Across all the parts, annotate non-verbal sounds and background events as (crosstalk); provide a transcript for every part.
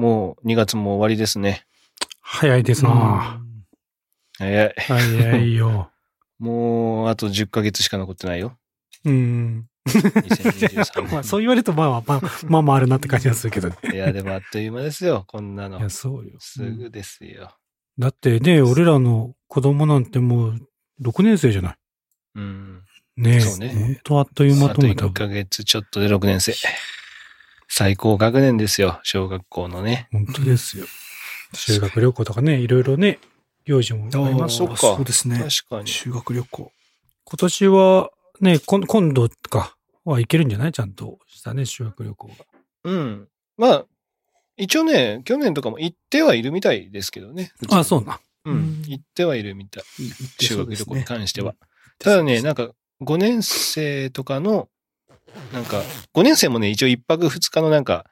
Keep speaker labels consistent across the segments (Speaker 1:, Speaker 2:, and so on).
Speaker 1: もう2月も終わりですね。
Speaker 2: 早いですな
Speaker 1: 早い。
Speaker 2: 早いよ。(laughs)
Speaker 1: もう、あと10ヶ月しか残ってないよ。
Speaker 2: うん。
Speaker 1: 2023 (laughs)
Speaker 2: まあ、そう言われると、まあまあ、まあ、まあまああるなって感じがするけどね。
Speaker 1: 年。いや、でもあっという間ですよ、こんないの
Speaker 2: や、。そうよ。
Speaker 1: すぐですよ。
Speaker 2: だってね、俺らの子供なんてもう、6年生じゃない？
Speaker 1: うん。
Speaker 2: ねえ。
Speaker 1: そうね
Speaker 2: ほんとあっという間
Speaker 1: あと1
Speaker 2: と思った
Speaker 1: ヶ月ちょっとで6年生。最高学年ですよ、小学校のね。
Speaker 2: 本当ですよ。修学旅行とかね、いろいろね、行事もあります
Speaker 1: か
Speaker 3: そうですね。
Speaker 1: 確かに。
Speaker 3: 修学旅行。
Speaker 2: 今年はね、こ今度か、は行けるんじゃない？ちゃんとしたね、修学旅行が。
Speaker 1: うん。まあ、一応ね、去年とかも行ってはいるみたいですけどね。
Speaker 2: あ、そうな。
Speaker 1: う
Speaker 2: うん
Speaker 1: ん。行ってはいるみたい。修学旅行に。関しては。ただね、なんか、5年生とかの、なんか、5年生もね、一応1泊2日のなんか、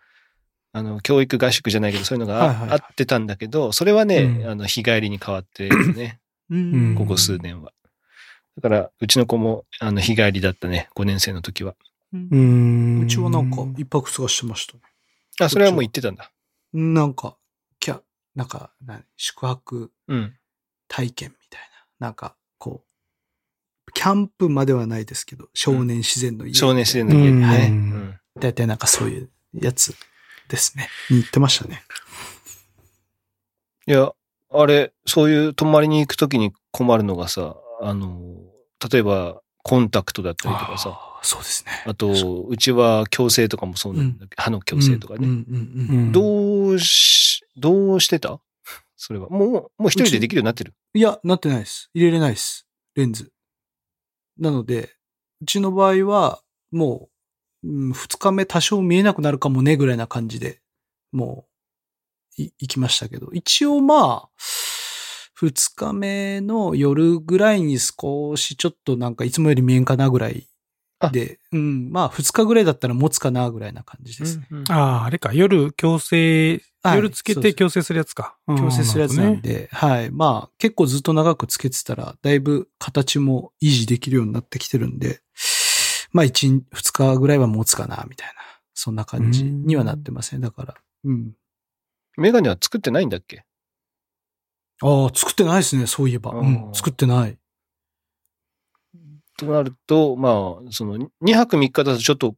Speaker 1: あの、教育合宿じゃないけど、そういうのがあ,、
Speaker 3: はいはいはい
Speaker 1: ってたんだけど、それはね、
Speaker 2: うん
Speaker 1: あの、日帰りに変わってるね、
Speaker 3: うん
Speaker 1: ここ数年は。だから、うちの子も、あの、日帰りだったね、5年生の時は。
Speaker 2: うーん。
Speaker 3: うちはなんか一泊二日してましたね。
Speaker 1: あ、それはもう行ってたんだ。
Speaker 3: なんか、キャ、なんか、何宿泊
Speaker 1: うん。
Speaker 3: 体験みたいな。なんか、こう、キャンプまではないですけど、少年自然の家。
Speaker 1: 少年自然の家ね。
Speaker 3: はい
Speaker 1: うん
Speaker 3: 大体なんかそういうやつですね。に行ってましたね。
Speaker 1: いや、あれ、そういう泊まりに行くときに困るのがさ、あの、例えば、コンタクトだったりとかさ、
Speaker 3: そうですね。
Speaker 1: あと、うちは矯正とかもそうなんだけど、歯の矯正とかね。
Speaker 3: うんうんうんうん
Speaker 2: うん
Speaker 1: どうし、どうしてた？それは。もう、もう一人でできるようになってる？
Speaker 3: いや、なってないです。入れれないです。レンズ。なので、うちの場合は、もう、二日目多少見えなくなるかもね、ぐらいな感じで、もう、い、行きましたけど、一応まあ、二日目の夜ぐらいに少しちょっとなんかいつもより見えんかなぐらいで、うん、まあ二日ぐらいだったら持つかなぐらいな感じですね。
Speaker 1: うん
Speaker 2: ああ、あれか。夜強制、
Speaker 3: はい
Speaker 2: 夜つけて強制するやつか。
Speaker 3: 強制するやつなん
Speaker 2: で。
Speaker 3: で、はい。まあ、結構ずっと長くつけてたら、だいぶ形も維持できるようになってきてるんで、まあ、1、2日ぐらいは持つかな、みたいな、そんな感じにはなってますね。だから、うん。
Speaker 1: メガネは作ってないんだっけ？
Speaker 3: ああ、作ってないですね、そういえば。うん、作ってない。
Speaker 1: となると、まあ、その、2泊3日だとちょっと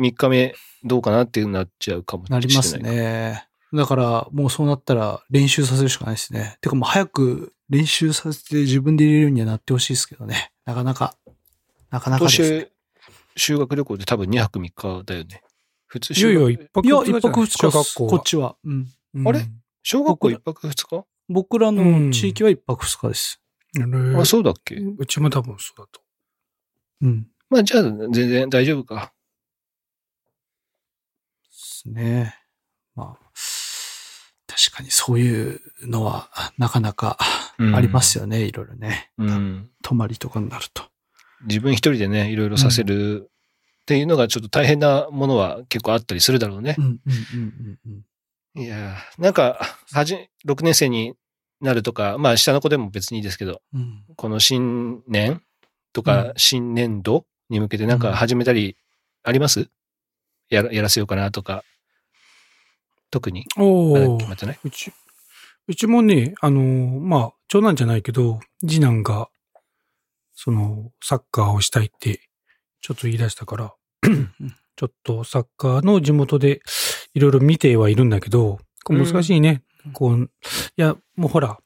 Speaker 1: 3日目どうかなっていうなっちゃうかもしれない。
Speaker 3: なります。ね。だから、もうそうなったら練習させるしかないですね。てかもう早く練習させて自分で入れるようにはなってほしいですけどね。なかなか、なかな
Speaker 1: 今
Speaker 3: かですね。
Speaker 1: 年、修学旅行で多分2泊3日だよね。普通
Speaker 2: いやいや、
Speaker 1: 修学
Speaker 2: 一泊
Speaker 3: いや、
Speaker 2: 二日じゃない
Speaker 3: 一泊二日
Speaker 2: 小学校は
Speaker 3: こっちは。うん。
Speaker 2: うん
Speaker 1: あれ？小学校1泊2日？
Speaker 3: 僕らの地域は一泊二日です。
Speaker 2: うん
Speaker 1: あ、そうだっけ？
Speaker 2: うちも多分そうだと。
Speaker 3: うん。
Speaker 1: まあ、じゃあ全然大丈夫か。
Speaker 3: ですね。まあ、確かにそういうのはなかなかありますよね、いろいろね。
Speaker 1: うん。
Speaker 3: 泊まりとかになると。
Speaker 1: 自分一人でね、いろいろさせるっていうのがちょっと大変なものは結構あったりするだろうね
Speaker 3: う。んうんうんうんうん。
Speaker 1: いやーなんか、はじ、6年生になるとか、まあ下の子でも別にいいですけど、
Speaker 3: うん
Speaker 1: この新年と
Speaker 3: う
Speaker 1: か
Speaker 3: ん。
Speaker 1: 新年度に向けてなんか始めたりあります？やら、やらせようかなとか。特に？
Speaker 2: おお
Speaker 1: 決まってない？う
Speaker 2: ち、うちもね、あのーまあ、長男じゃないけど、次男が、その、サッカーをしたいって、ちょっと言い出したから、(clears throat) ちょっとサッカーの地元でいろいろ見てはいるんだけど、難しいね。こう、いや、もうほら、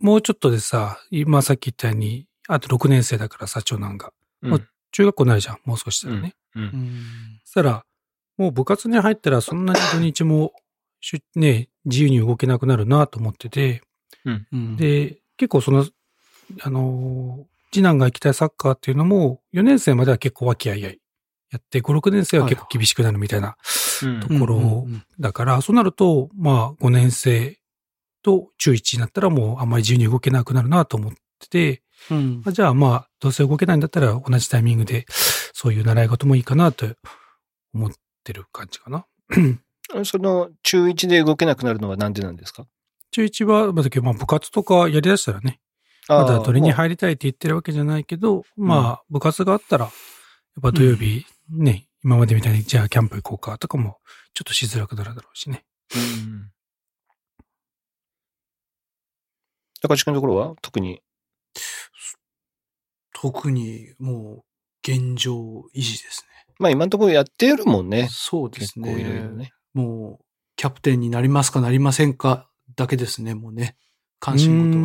Speaker 2: もうちょっとでさ、今さっき言ったように、あと6年生だからさ、長男が。
Speaker 1: うん。
Speaker 2: もう中学校になるじゃん、もう少ししたらね。
Speaker 1: うん
Speaker 3: うん。
Speaker 2: そしたら、もう部活に入ったらそんなに土日もね、自由に動けなくなるなと思ってて、
Speaker 3: うん、
Speaker 2: で、結構その、あのー、次男が行きたいサッカーっていうのも、4年生までは結構和気あいあい。やって、5、6年生は結構厳しくなるみたいな
Speaker 1: うん。
Speaker 2: ところ
Speaker 3: うんうんうん
Speaker 2: だから、そうなると、まあ、5年生と中1になったらもうあんまり自由に動けなくなるなと思ってて、
Speaker 3: うん、
Speaker 2: じゃあまあ、どうせ動けないんだったら同じタイミングで、そういう習い事もいいかなと思ってる感じかな。(clears throat)
Speaker 1: その、中1で動けなくなるのはなんでなんですか？
Speaker 2: 中1は、まあ、部活とかやりだしたらね、まだ鳥に入りたいって言ってるわけじゃないけど、まあ、部活があったら、やっぱ土曜日ね、うん、今までみたいに、じゃあキャンプ行こうかとかも、ちょっとしづらくなるだろうしね。
Speaker 1: うん。高橋君のところは？特に
Speaker 3: 特にもう現状維持です
Speaker 1: まあ今のところやってるもん
Speaker 3: ね。
Speaker 1: ね。
Speaker 3: そうですね。
Speaker 1: 結構いろいろね。
Speaker 3: もう、キャプテンになりますかなりませんかだけですね、もうね。関心事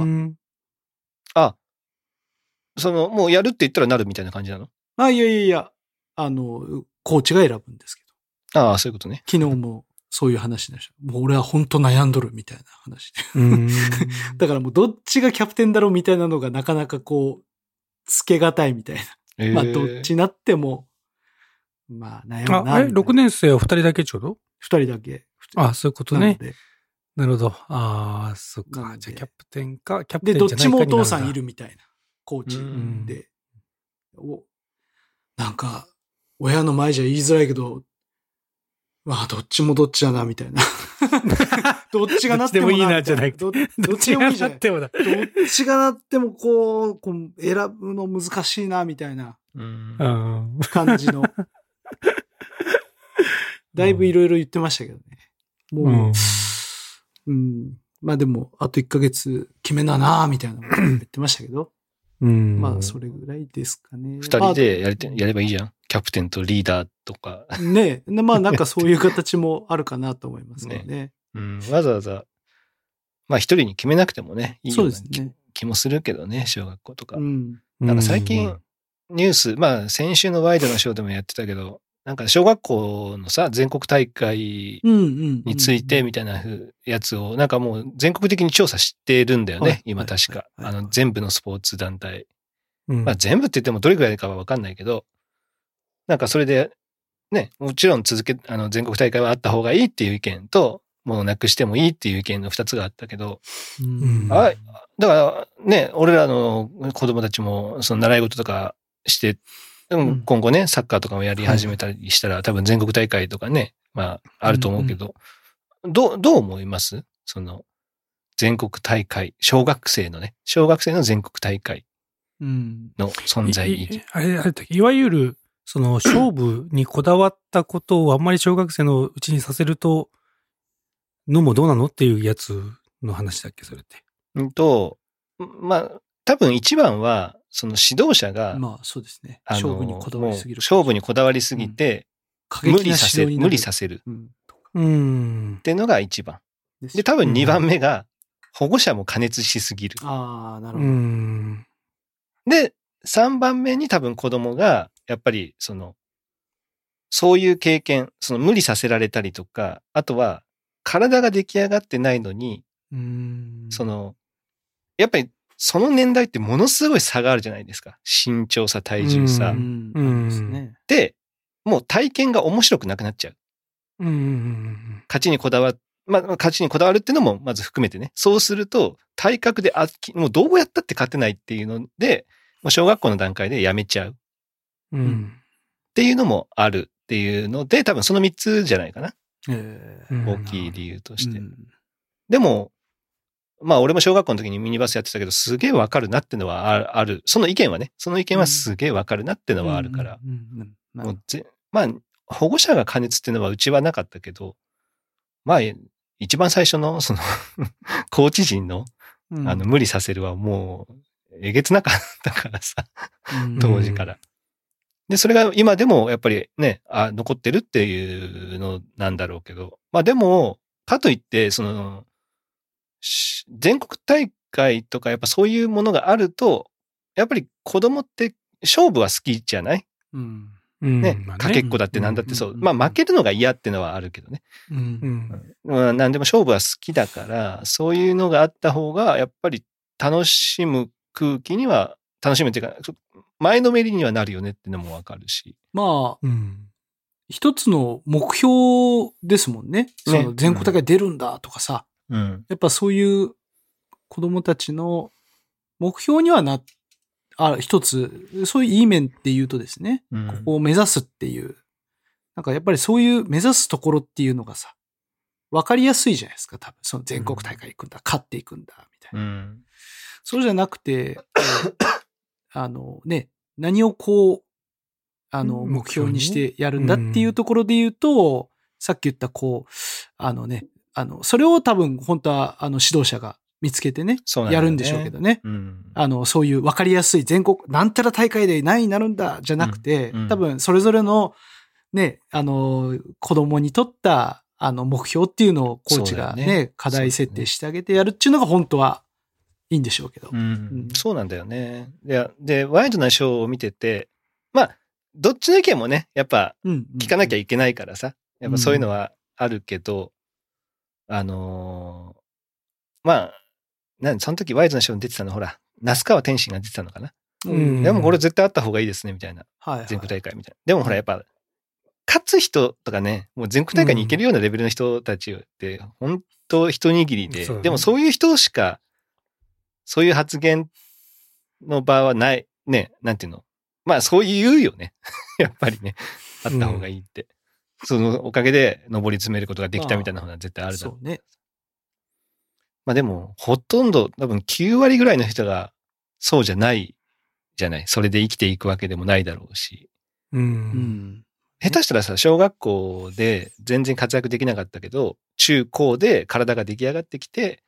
Speaker 3: は。
Speaker 2: は。
Speaker 1: あ、その、もうやるって言ったらなるみたいな感じなの？
Speaker 3: あ、いやいやいや、あの、コーチが選ぶんですけど。
Speaker 1: ああ、そういうことね。
Speaker 3: 昨日もそういう話でした。もう俺は本当悩んどるみたいな話で。
Speaker 2: うん。(laughs)
Speaker 3: だからもうどっちがキャプテンだろうみたいなのがなかなかこう、つけがたいみたい
Speaker 1: え
Speaker 3: な。まあどっちなっても、まあ悩むな。
Speaker 2: あ、え、6年生は2人だけちょうど
Speaker 3: 二人だけ。
Speaker 2: あ、そういうことね。
Speaker 3: な
Speaker 2: るほど。ああ、そっか。じゃあキャプテンか、キャプ
Speaker 3: で、
Speaker 2: テンじゃないか
Speaker 3: どっちもお父さんいるみたいな、コーチ
Speaker 1: うん
Speaker 3: で。おなんか、親の前じゃ言いづらいけど、まあ、どっちもどっちだな、みたいな。(laughs) どっちがなっても
Speaker 2: どっちでもいいなじゃない
Speaker 3: どど
Speaker 2: ど
Speaker 3: っちでもいいじゃない。
Speaker 2: てもだ。
Speaker 3: どっちがなってもこう、こう選ぶの難しいな、みたいな。感じの。(laughs) だいぶいろいろ言ってましたけどね。もう、うん。まあでも、あと1ヶ月決めなな、みたいなこと言ってましたけど。
Speaker 2: うん。
Speaker 3: まあ、それぐらいですかね。
Speaker 1: 二人でやりて、やればいいじゃん。キャプテンとリーダーとか。
Speaker 3: まあ。ねえまあ、なんか (laughs) そういう形もあるかなと思いますけどね。
Speaker 1: うん、わざわざ、まあ一人に決めなくてもね、いいよ
Speaker 3: そうう
Speaker 1: な気
Speaker 3: ですね。
Speaker 1: 気もするけどね、小学校とか。
Speaker 3: うん。
Speaker 1: なんか最近、ニュース、まあ先週のワイドのショーでもやってたけど、なんか小学校のさ、全国大会。についてみたいなふやつを、なんかもう全国的に調査してるんだよ
Speaker 3: はい
Speaker 1: ね、今確か。あの、全部のスポーツ団体。
Speaker 2: うん、
Speaker 1: まあ全部って言ってもどれくらいかはわかんないけど、なんかそれで、ね、もちろん続け、あの、全国大会はあった方がいいっていう意見と、もうなくしてもいいっていう意見の二つがあったけど、
Speaker 3: うん。
Speaker 2: うん
Speaker 1: あだからね、俺らの子供たちも、その習い事とかして、でも
Speaker 3: うん。
Speaker 1: 今後ね、サッカーとかもやり始めたりしたら、多分全国大会とかね、まあ、あると思うけど、どう、どう思います？その、全国大会、小学生のね、小学生の全国大会
Speaker 3: うん。
Speaker 1: の存在意義
Speaker 2: いい。あれ、あれだっけ？いわゆる、その、勝負にこだわったことをあんまり小学生のうちにさせると、のもどうなのっていうやつの話だっけそれって。
Speaker 1: うんと、まあ、多分一番は、その指導者が、
Speaker 3: まあ、そうですね。勝負にこだわりすぎる。
Speaker 1: 勝負にこだわりすぎて、無
Speaker 3: 過激な
Speaker 1: 理させる、無理させるっ
Speaker 3: うん。
Speaker 2: うん。
Speaker 1: ていうのが一番。
Speaker 3: で
Speaker 1: 多分二番目が、保護者も加熱しすぎる。
Speaker 3: ああ、なる
Speaker 2: う
Speaker 3: ほど。
Speaker 2: ん。
Speaker 1: で、三番目に多分子供が、やっぱり、その、そういう経験、その無理させられたりとか、あとは、体が出来上がってないのに、
Speaker 3: うん。
Speaker 1: その、やっぱり、その年代ってものすごい差があるじゃないですか。身長差、体重差。で、もう体験が面白くなくなっちゃう。
Speaker 2: うん。
Speaker 1: 勝ちにこだわまあ、勝ちにこだわるっていうのもまず含めてね。そうすると、体格であき、もうどうやったって勝てないっていうので、もう小学校の段階でやめちゃうっ
Speaker 2: うん。
Speaker 1: ていうのもあるっていうので、多分その3つじゃないかな。
Speaker 3: ええ
Speaker 2: うん
Speaker 1: 大きい理由として。
Speaker 3: うん
Speaker 1: でも、まあ俺も小学校の時にミニバスやってたけど、すげえわかるなってのはあある。その意見はね、その意見はすげえわかるなってのはあるから。まあ、保護者が加熱っていうのはうちはなかったけど、まあ、一番最初の、その、コーチ陣の、あの、無理させるはもう、えげつなかったからさ、
Speaker 3: うん
Speaker 1: 当時から。で、それが今でもやっぱりね、あ、残ってるっていうのなんだろうけど、まあでも、かといって、その、し全国大会とかやっぱそういうものがあると、やっぱり子供って勝負は好きじゃない？
Speaker 3: うん
Speaker 2: うん
Speaker 1: ね、
Speaker 2: まあ
Speaker 1: かけっこだってなんだってそう。
Speaker 3: うん
Speaker 1: まあ負けるのが嫌ってのはあるけどね。
Speaker 3: うん
Speaker 2: うん。
Speaker 1: まあ何でも勝負は好きだから、そういうのがあった方が、やっぱり楽しむ空気には、楽しむっていうか、そ前のめりにはなるよねってのもわかるし。
Speaker 3: まあ、
Speaker 2: うん。
Speaker 3: 一つの目標ですもんね。その全国大会出るんだとかさ。
Speaker 1: うん。
Speaker 3: やっぱそういう子供たちの目標にはな、あ、一つ、そういういい面っていうとですね、
Speaker 1: うん
Speaker 3: ここを目指すっていう。なんかやっぱりそういう目指すところっていうのがさ、わかりやすいじゃないですか、多分。その全国大会行くんだ、勝っていくんだ、みたいな。
Speaker 1: うん。
Speaker 3: そうじゃなくて、(laughs) あのね、何をこう、あの、
Speaker 2: うん
Speaker 3: 目標にしてやるんだっていうところで言うと、さっき言ったこう、あのね、あの、それを多分本当はあの指導者が見つけてね、
Speaker 1: ね。
Speaker 3: やるんでしょうけどね。
Speaker 1: うん。
Speaker 3: あの、そういう分かりやすい全国、なんたら大会で何位になるんだ、じゃなくて、
Speaker 1: うん。うん。
Speaker 3: 多分それぞれの、ね、あの、子供にとった、あの、目標っていうのをコーチがね、
Speaker 1: ね。
Speaker 3: 課題設定してあげてやるっていうのが本当はいいんでしょうけど。
Speaker 1: うん
Speaker 3: うん
Speaker 1: そうなんだよね。で、でワイドなショーを見てて、まあ、どっちの意見もね、やっぱ
Speaker 3: うん。
Speaker 1: 聞かなきゃ
Speaker 3: い
Speaker 1: いけないからさ、やっぱそういうのはあるけど、あのーまあ、なんその時ワイドなショーに出てたの、ほら、那須川天心が出てたのかな。
Speaker 2: うん
Speaker 1: でもこれ絶対あった方がいいですね、みたいな。
Speaker 3: はい、はい。
Speaker 1: 全国大会みたいな。でもほら、やっぱ、勝つ人とかね、もう全国大会に行けるようなレベルの人たちって、本当一握りで、
Speaker 2: そうだね
Speaker 1: でもそういう人しか、そういう発言の場はない、ね、なんていうの？まあそう言うよね。(laughs) やっぱりね、あった方がいいって。そのおかげで上り詰めることができたみたいなのは絶対あるだろう。
Speaker 3: ね。
Speaker 1: まあでも、ほとんど、多分9割ぐらいの人がそうじゃないじゃない。それで生きていくわけでもないだろうし。
Speaker 2: う。
Speaker 3: うんん。
Speaker 1: 下手したらさ、小学校で全然活躍できなかったけど、中高で体が出来上がってきて、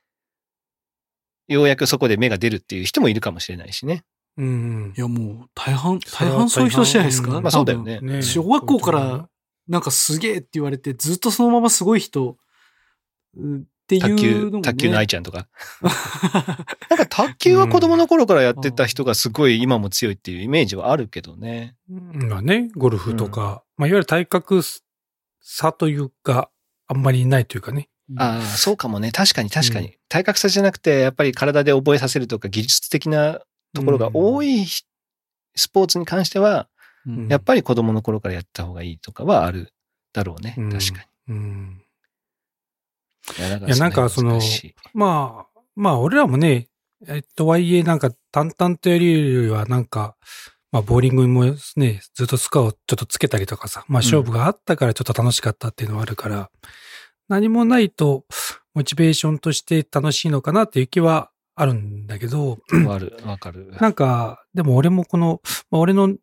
Speaker 1: ようやくそこで芽が出るっていう人もいるかもしれないしね。
Speaker 2: うん
Speaker 3: い。や、もう、大半、大半そういう人じゃないですか。
Speaker 1: まあそうだよね
Speaker 3: 小学校から、なんかすげえって言われて、ずっとそのまますごい人、うっていう
Speaker 1: 卓球
Speaker 3: のも、ね。
Speaker 1: 卓球の愛ちゃんとか。(laughs) なんか卓球は子供の頃からやってた人がすごい今も強いっていうイメージはあるけどね。
Speaker 2: まあね、ゴルフとか、まあいわゆる体格差というか、あんまりないというかね。
Speaker 1: ああ、そうかもね。確かに確かに。体格差じゃなくて、やっぱり体で覚えさせるとか技術的なところが多いスポーツに関しては、
Speaker 3: うん
Speaker 1: やっぱり子供の頃からやった方がいいとかはあるだろうね。
Speaker 2: うん
Speaker 1: 確か
Speaker 2: うん。
Speaker 1: に。いや、
Speaker 2: なんかそのまあ、まあ俺らもね、えっとはいえなんか淡々とやるよりはなんか、まあボーリングもね、ずっとスコアをちょっとつけたりとかさ、まあ勝負があったからちょっと楽しかったっていうのはあるから、何もないとモチベーションとして楽しいのかなっていう気はあるんだけど、
Speaker 1: わかる、わかる。(clears throat)
Speaker 2: なんか、でも俺もこの、まあ、俺の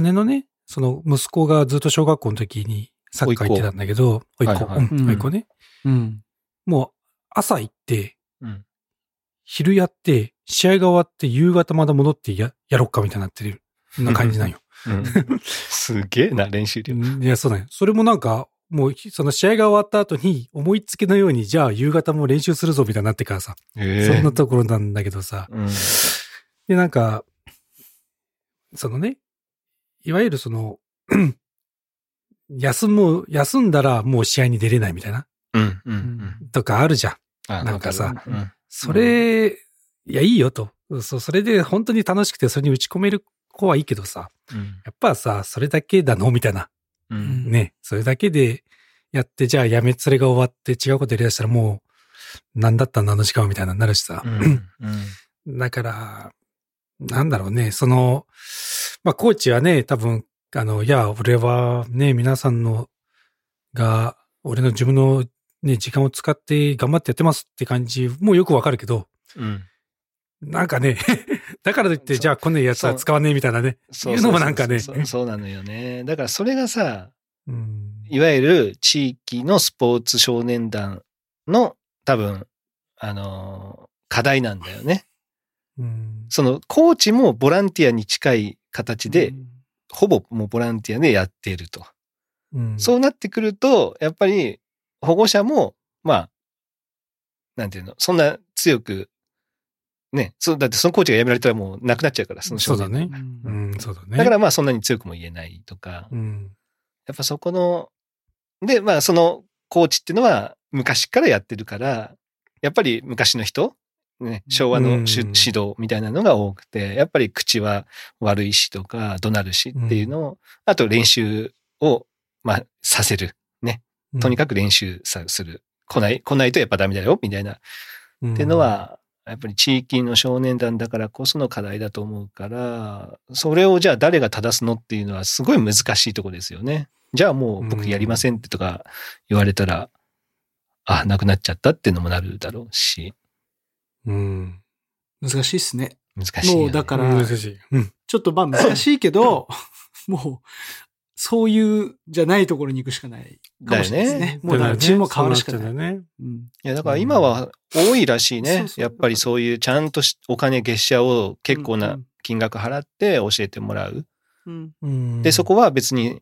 Speaker 2: 姉のね、その息子がずっと小学校の時にサッカー行ってたんだけど、おいっ子、
Speaker 1: はいはい
Speaker 2: うんおいっ子ね。
Speaker 3: うん。
Speaker 2: もう朝行って、
Speaker 1: うん
Speaker 2: 昼やって、試合が終わって夕方まだ戻ってや、やろっかみたいになってる。な感じなんよ。
Speaker 1: うん (laughs) すげえな、練習量。
Speaker 2: うんいや、そうなんよ。それもなんか、もう、その試合が終わった後に、思いつきのように、じゃあ夕方も練習するぞみたいになってからさ、
Speaker 1: え。
Speaker 2: そんなところなんだけどさ、
Speaker 1: うん。
Speaker 2: で、なんか、そのね、いわゆるその、(clears throat) 休む、休んだらもう試合に出れないみたいな、
Speaker 1: うん、うん、うん。
Speaker 2: とかあるじゃん。
Speaker 1: あ
Speaker 2: なんかさ。
Speaker 1: うん。
Speaker 2: それ、いや、いいよと。そう、それで本当に楽しくてそれに打ち込める子はいいけどさ、
Speaker 1: うん。
Speaker 2: やっぱさ、それだけだのみたいな。
Speaker 1: うん。
Speaker 2: ね、それだけでやって、じゃあやめ、それが終わって違うことやりだしたらもう、なんだったんだあの時間はみたいなになるしさ。
Speaker 1: うん。うん。
Speaker 2: だから、なんだろうね、その、まあ、コーチはね、多分、あの、いや、俺はね、皆さんの、が、俺の自分のね、時間を使って頑張ってやってますって感じもよくわかるけど、
Speaker 1: うん。
Speaker 2: なんかね、だからといって、じゃあこんなやつは使わねえみたいなね。
Speaker 1: そう
Speaker 2: いうのもなんかね
Speaker 1: そうなのよね。だからそれがさ、
Speaker 2: うん。
Speaker 1: いわゆる地域のスポーツ少年団の多分、あのー課題なんだよね。
Speaker 2: うん。
Speaker 1: そのコーチもボランティアに近い形で、ほぼもうボランティアでやっていると。
Speaker 2: うん、
Speaker 1: そうなってくると、やっぱり保護者も、まあ、なんていうの、そんな強く、ね、そう、だってそのコーチが辞められたらもうなくなっちゃうから、その少
Speaker 2: そう
Speaker 1: 年
Speaker 2: だね。
Speaker 3: う
Speaker 2: うんん、そうだね。
Speaker 1: だからまあそんなに強くも言えないとか、
Speaker 2: うん。
Speaker 1: やっぱそこの、で、まあそのコーチっていうのは昔からやってるから、やっぱり昔の人、ね、昭和の
Speaker 2: うん
Speaker 1: 指導みたいなのが多くて、やっぱり口は悪いしとか、怒鳴るしっていうのを、あと練習を、まあさせる。とにかく練習さする。来ない、来ないとやっぱダメだよ、みたいな。
Speaker 2: く
Speaker 1: っていうの、は、やっぱり地域の少年団だからこその課題だと思うから、それをじゃあ誰が正すのっていうのはすごい難しいとこですよね。じゃあもう僕やりませんってとか言われたら、あ、なくなっちゃったっていうのもなるだろうし、
Speaker 2: うん。
Speaker 3: 難しいっすね。
Speaker 1: 難しいよ、ね。
Speaker 3: もうだから
Speaker 2: 難しい。うん。
Speaker 3: ちょっとまあ難しいけど、(laughs) もう、そういうじゃないところに行くしかないかもしれないですね。もうだからチームも変わるしかない。
Speaker 2: ね。
Speaker 3: うん
Speaker 1: いや、だから今は多いらしいね。やっぱりそういうちゃんとしお金月謝を結構なん金額払って教えてもらう。
Speaker 3: うん
Speaker 2: うん
Speaker 1: で、そこは別に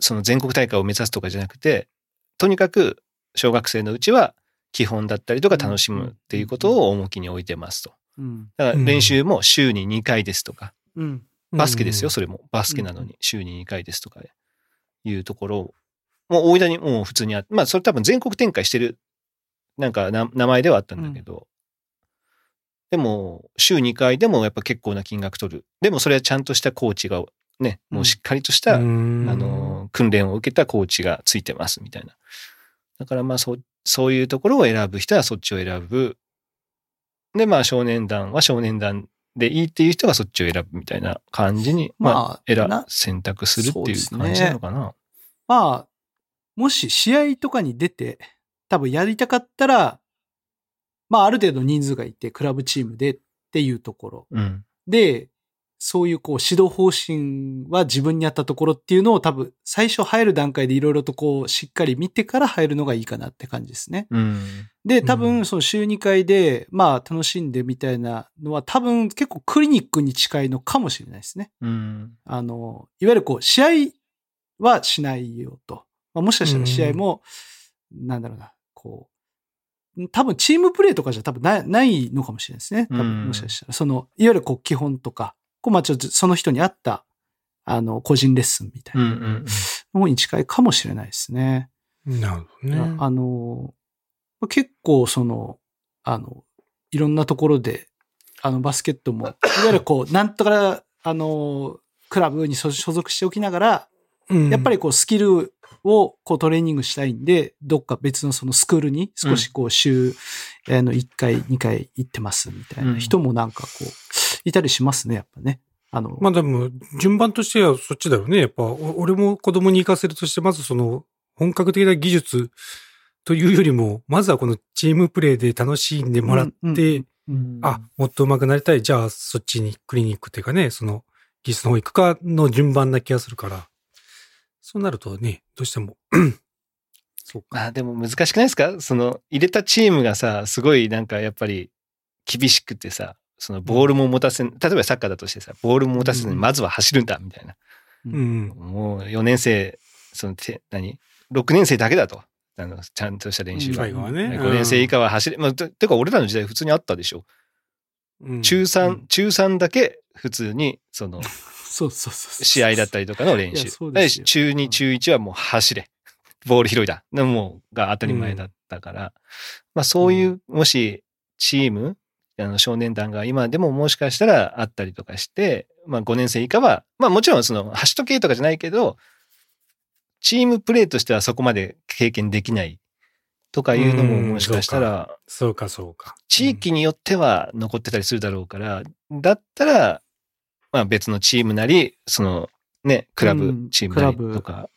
Speaker 1: その全国大会を目指すとかじゃなくて、とにかく小学生のうちは基本だったりとか楽しむっていうことを重きに置いてますと。
Speaker 3: うん
Speaker 1: だから練習も週に2回ですとか、
Speaker 3: うん
Speaker 1: バスケですよ、それも。バスケなのに週に2回ですとかいうところを、もう大分にもう普通にあって、まあそれ多分全国展開してる、なんかな名前ではあったんだけど、でも週2回でもやっぱ結構な金額取る。でもそれはちゃんとしたコーチがね、もうしっかりとした、
Speaker 2: うん
Speaker 1: あの、訓練を受けたコーチがついてますみたいな。だからまあそう、そういうところを選ぶ人はそっちを選ぶ。で、まあ少年団は少年団でいいっていう人がそっちを選ぶみたいな感じに、まあ、
Speaker 3: まあ
Speaker 1: 選
Speaker 3: な
Speaker 1: 選択するっていう感じなのかな。
Speaker 3: まあ、もし試合とかに出て、多分やりたかったら、まあある程度人数がいて、クラブチームでっていうところ。
Speaker 1: うん。
Speaker 3: で、そういうこう指導方針は自分に合ったところっていうのを多分最初入る段階でいろいろとこうしっかり見てから入るのがいいかなって感じですね。
Speaker 1: うん。
Speaker 3: で、多
Speaker 2: うん
Speaker 3: 分その週2回でまあ楽しんでみたいなのは多分結構クリニックに近いのかもしれないですね。
Speaker 1: うん。
Speaker 3: あの、いわゆるこう試合はしないよと。まあ、もしかしたら試合も、なんだろうな、こう、多分チームプレーとかじゃ多分ないのかもしれないですね。多
Speaker 1: うん
Speaker 3: 分もしかしたら。その、いわゆるこう基本とか、こうまあちょっとその人に合った、あの、個人レッスンみたい
Speaker 1: うん。う。
Speaker 3: なんの方に近いかもしれないですね。
Speaker 2: なるほどね。
Speaker 3: あの、結構その、あの、いろんなところで、あの、バスケットも、いわゆるこう、(coughs) なんとか、あの、クラブに所所属しておきながら、
Speaker 2: うん
Speaker 3: やっぱりこう、スキルをこうトレーニングしたいんで、どっか別のそのスクールに少しこう、週、あの、1回、2回行ってますみたいな人もなんかこう、いたりしますね、やっぱね。あの、
Speaker 2: まあでも、順番としてはそっちだよね。やっぱ、お俺も子供に行かせるとして、まずその、本格的な技術というよりも、まずはこのチームプレーで楽しんでもらって、
Speaker 3: うんうんうん
Speaker 2: あ、もっと上手くなりたい。じゃあ、そっちにクリニックっていうかね、その、技術の方行くかの順番な気がするから。そうなるとね、どうしても。(clears throat) そうか。
Speaker 1: まあでも難しくないですか？その入れたチームがさ、すごいなんかやっぱり厳しくてさ、そのボールも持たせん、例えばサッカーだとしてさ、ボールも持たせずに
Speaker 3: うん
Speaker 1: まずは走るんだみたいな。
Speaker 2: うん。
Speaker 1: もう4年生、そのて、何 ?6 年生だけだと。あの、ちゃんとした練習
Speaker 3: うん
Speaker 1: は。
Speaker 2: 最後はね。
Speaker 1: 5年生以下は走れ、まあ、ててか俺らの時代普通にあったでしょ。
Speaker 2: うん
Speaker 1: 中3、
Speaker 2: うん
Speaker 1: 中3だけ普通に、その、(laughs)
Speaker 3: そうそうそう。
Speaker 1: 試合だったりとかの練習中2、
Speaker 3: うん
Speaker 1: 中1はもう走れ。ボール拾いだ。のもうが当たり前だったから。まあそういう、もしチーム、あの少年団が今でももしかしたらあったりとかして、まあ5年生以下は、まあもちろんその走っとけとかじゃないけど、チームプレーとしてはそこまで経験できないとかいうのももしかしたら、
Speaker 2: そうか、そうか。
Speaker 1: 地域によっては残ってたりするだろうから、だったら、まあ別のチームなり、そのね、クラブ
Speaker 3: うん
Speaker 1: チームなりとか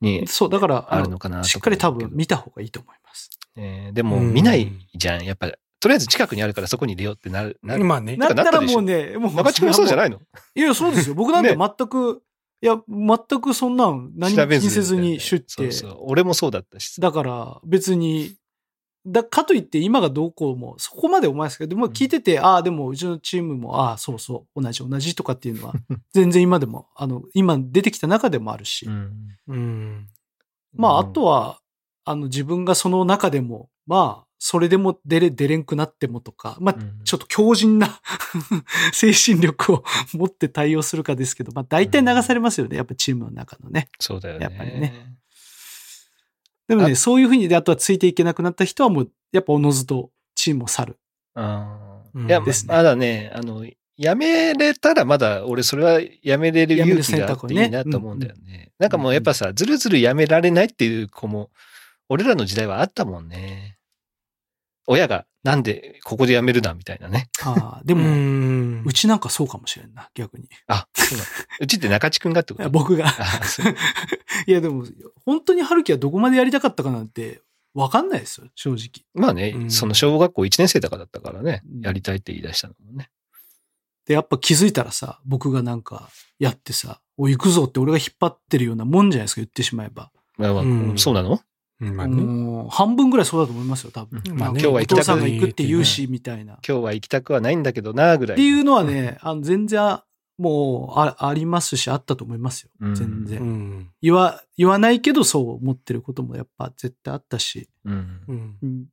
Speaker 1: に、
Speaker 3: そう、だから、
Speaker 1: あるのかなと
Speaker 3: しっかり多分見た方がいいと思います。
Speaker 1: えーでも
Speaker 2: うん
Speaker 1: 見ないじゃん。やっぱ、とりあえず近くにあるからそこに入れようってなる。なる
Speaker 2: まあね。
Speaker 3: なったらもうね、もう。
Speaker 1: 中地君もそうじゃないいの？
Speaker 3: いや、そうですよ。僕なんて
Speaker 1: ね
Speaker 3: 全く、いや、全くそんなん何も気にせずにシュッて。
Speaker 1: そうそう。俺もそうだったし。
Speaker 3: だから別に、だかといって今がどうこうも、そこまで思いますけど、でも聞いてて、ああ、でもうちのチームも、ああ、そうそう、同じ同じとかっていうのは、全然今でも、あの、今出てきた中でもあるし。
Speaker 1: うん
Speaker 2: うん。
Speaker 3: まあ、あとは、あの、自分がその中でも、まあ、それでも出れ、出れんくなってもとか、まあ、
Speaker 1: うん
Speaker 3: ちょっと強靭な (laughs) 精神力を (laughs) 持って対応するかですけど、まあ、大体流されますよね。やっぱチームの中のね。
Speaker 1: そうだよね。
Speaker 3: やっぱりねでもね、そういうふうにで、あとはついていけなくなった人はもう、やっぱおのずとチームを去る。
Speaker 1: あ
Speaker 2: うん
Speaker 1: ーいや、
Speaker 3: ですね
Speaker 1: まだね、あの、やめれたらまだ、俺それはやめれる勇気があっていいなと思うんだよね。なんかもうやっぱさ、ずるずるやめられないっていう子も、俺らの時代はあったもんね。親が、なんでここでやめるな、みたいなね。
Speaker 3: ああ、で
Speaker 2: う
Speaker 3: も、
Speaker 2: ん
Speaker 3: うちなんかそうかもしれんな、逆に。い
Speaker 1: あ、そうなのうちって中地くんがってこと？
Speaker 3: や僕が。(laughs) いや、でも、本当に春樹はどこまでやりたかったかなんて、わかんないですよ、正直。
Speaker 1: まあね、
Speaker 2: うん
Speaker 1: その小学校1年生とかだったからね、
Speaker 3: うん
Speaker 1: やりたいって言い出したのもね。
Speaker 3: で、やっぱ気づいたらさ、僕がなんかやってさ、おい行くぞって俺が引っ張ってるようなもんじゃないですか、言ってしまえば。
Speaker 1: まあまあ
Speaker 2: うん
Speaker 1: そうなの？
Speaker 2: うんまあね。
Speaker 3: もう半分ぐらいそうだと思いますよ、多分。
Speaker 2: まあね
Speaker 1: 今日は
Speaker 3: お
Speaker 1: 行きたくない
Speaker 3: 父さんが行くって言うし、みたいな。っ
Speaker 1: 今日は行きたくはないんだけどな、ぐらい。
Speaker 3: ていうのはね、あの全然、もうあ、ありますし、あったと思いますよ。
Speaker 1: うん
Speaker 3: 全然。
Speaker 2: うん。
Speaker 3: 言わ、言わないけどそう思ってることもやっぱ絶対あったし。
Speaker 1: うん
Speaker 2: うん。
Speaker 3: うん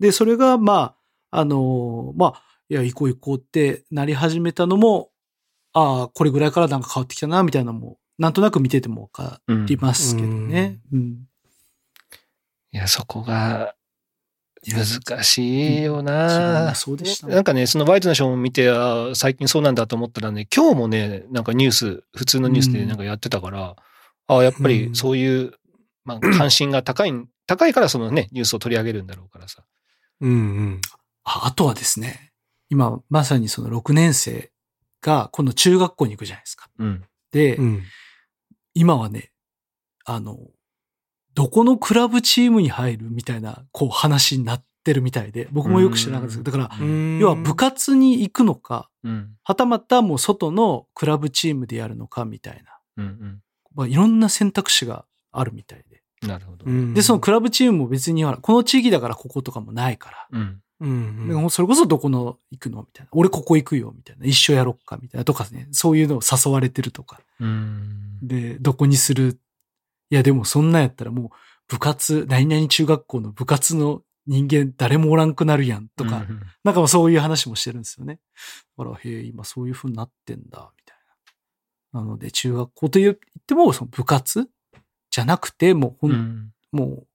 Speaker 3: で、それが、まあ、あのまあ、いや、行こう行こうってなり始めたのも、ああ、これぐらいからなんか変わってきたな、みたいなのも、なんとなく見ててもわか
Speaker 1: うん
Speaker 3: りますけどね。うん。
Speaker 1: いや、そこが難しいよ
Speaker 3: うん
Speaker 1: な。
Speaker 3: そうでしたね
Speaker 1: なんかね、そのワイズのショーを見て、あ最近そうなんだと思ったらね、今日もね、なんかニュース、普通のニュースでなんかやってたから、ああ、やっぱりそういう、まあ、関心が高い、高いからそのね、ニュースを取り上げるんだろうからさ。
Speaker 2: うんうん。
Speaker 3: ああとはですね、今、まさにその6年生が、今度中学校に行くじゃないですか。
Speaker 1: うん。
Speaker 3: で、
Speaker 2: うん。
Speaker 3: 今はね、あの、どこのクラブチームに入るみたいな、こう話になってるみたいで、僕もよく知らなかったですけど、だから、
Speaker 2: うん
Speaker 3: 要は部活に行くのか、
Speaker 1: うん。
Speaker 3: はたまたもう外のクラブチームでやるのかみたいな、
Speaker 1: うん。
Speaker 3: まあ、いろんな選択肢があるみたいで。
Speaker 1: うん。なるほど。
Speaker 2: うん
Speaker 3: で、そのクラブチームも別にほら、この地域だからこことかもないから、
Speaker 1: うん。
Speaker 2: うん
Speaker 3: でもそれこそどこの行くのみたいな。俺ここ行くよみたいな。一緒やろっかみたいなとかね。そういうのを誘われてるとか。
Speaker 1: うん。
Speaker 3: で、どこにするいや、でもそんなんやったらもう部活、何々中学校の部活の人間誰もおらんくなるやんとか、
Speaker 1: うん
Speaker 3: なんかそういう話もしてるんですよね。だから、へえ、今そういう風になってんだ、みたいな。なので、中学校と言っても、その部活じゃなくて、もうほん、
Speaker 1: うん。
Speaker 3: もう、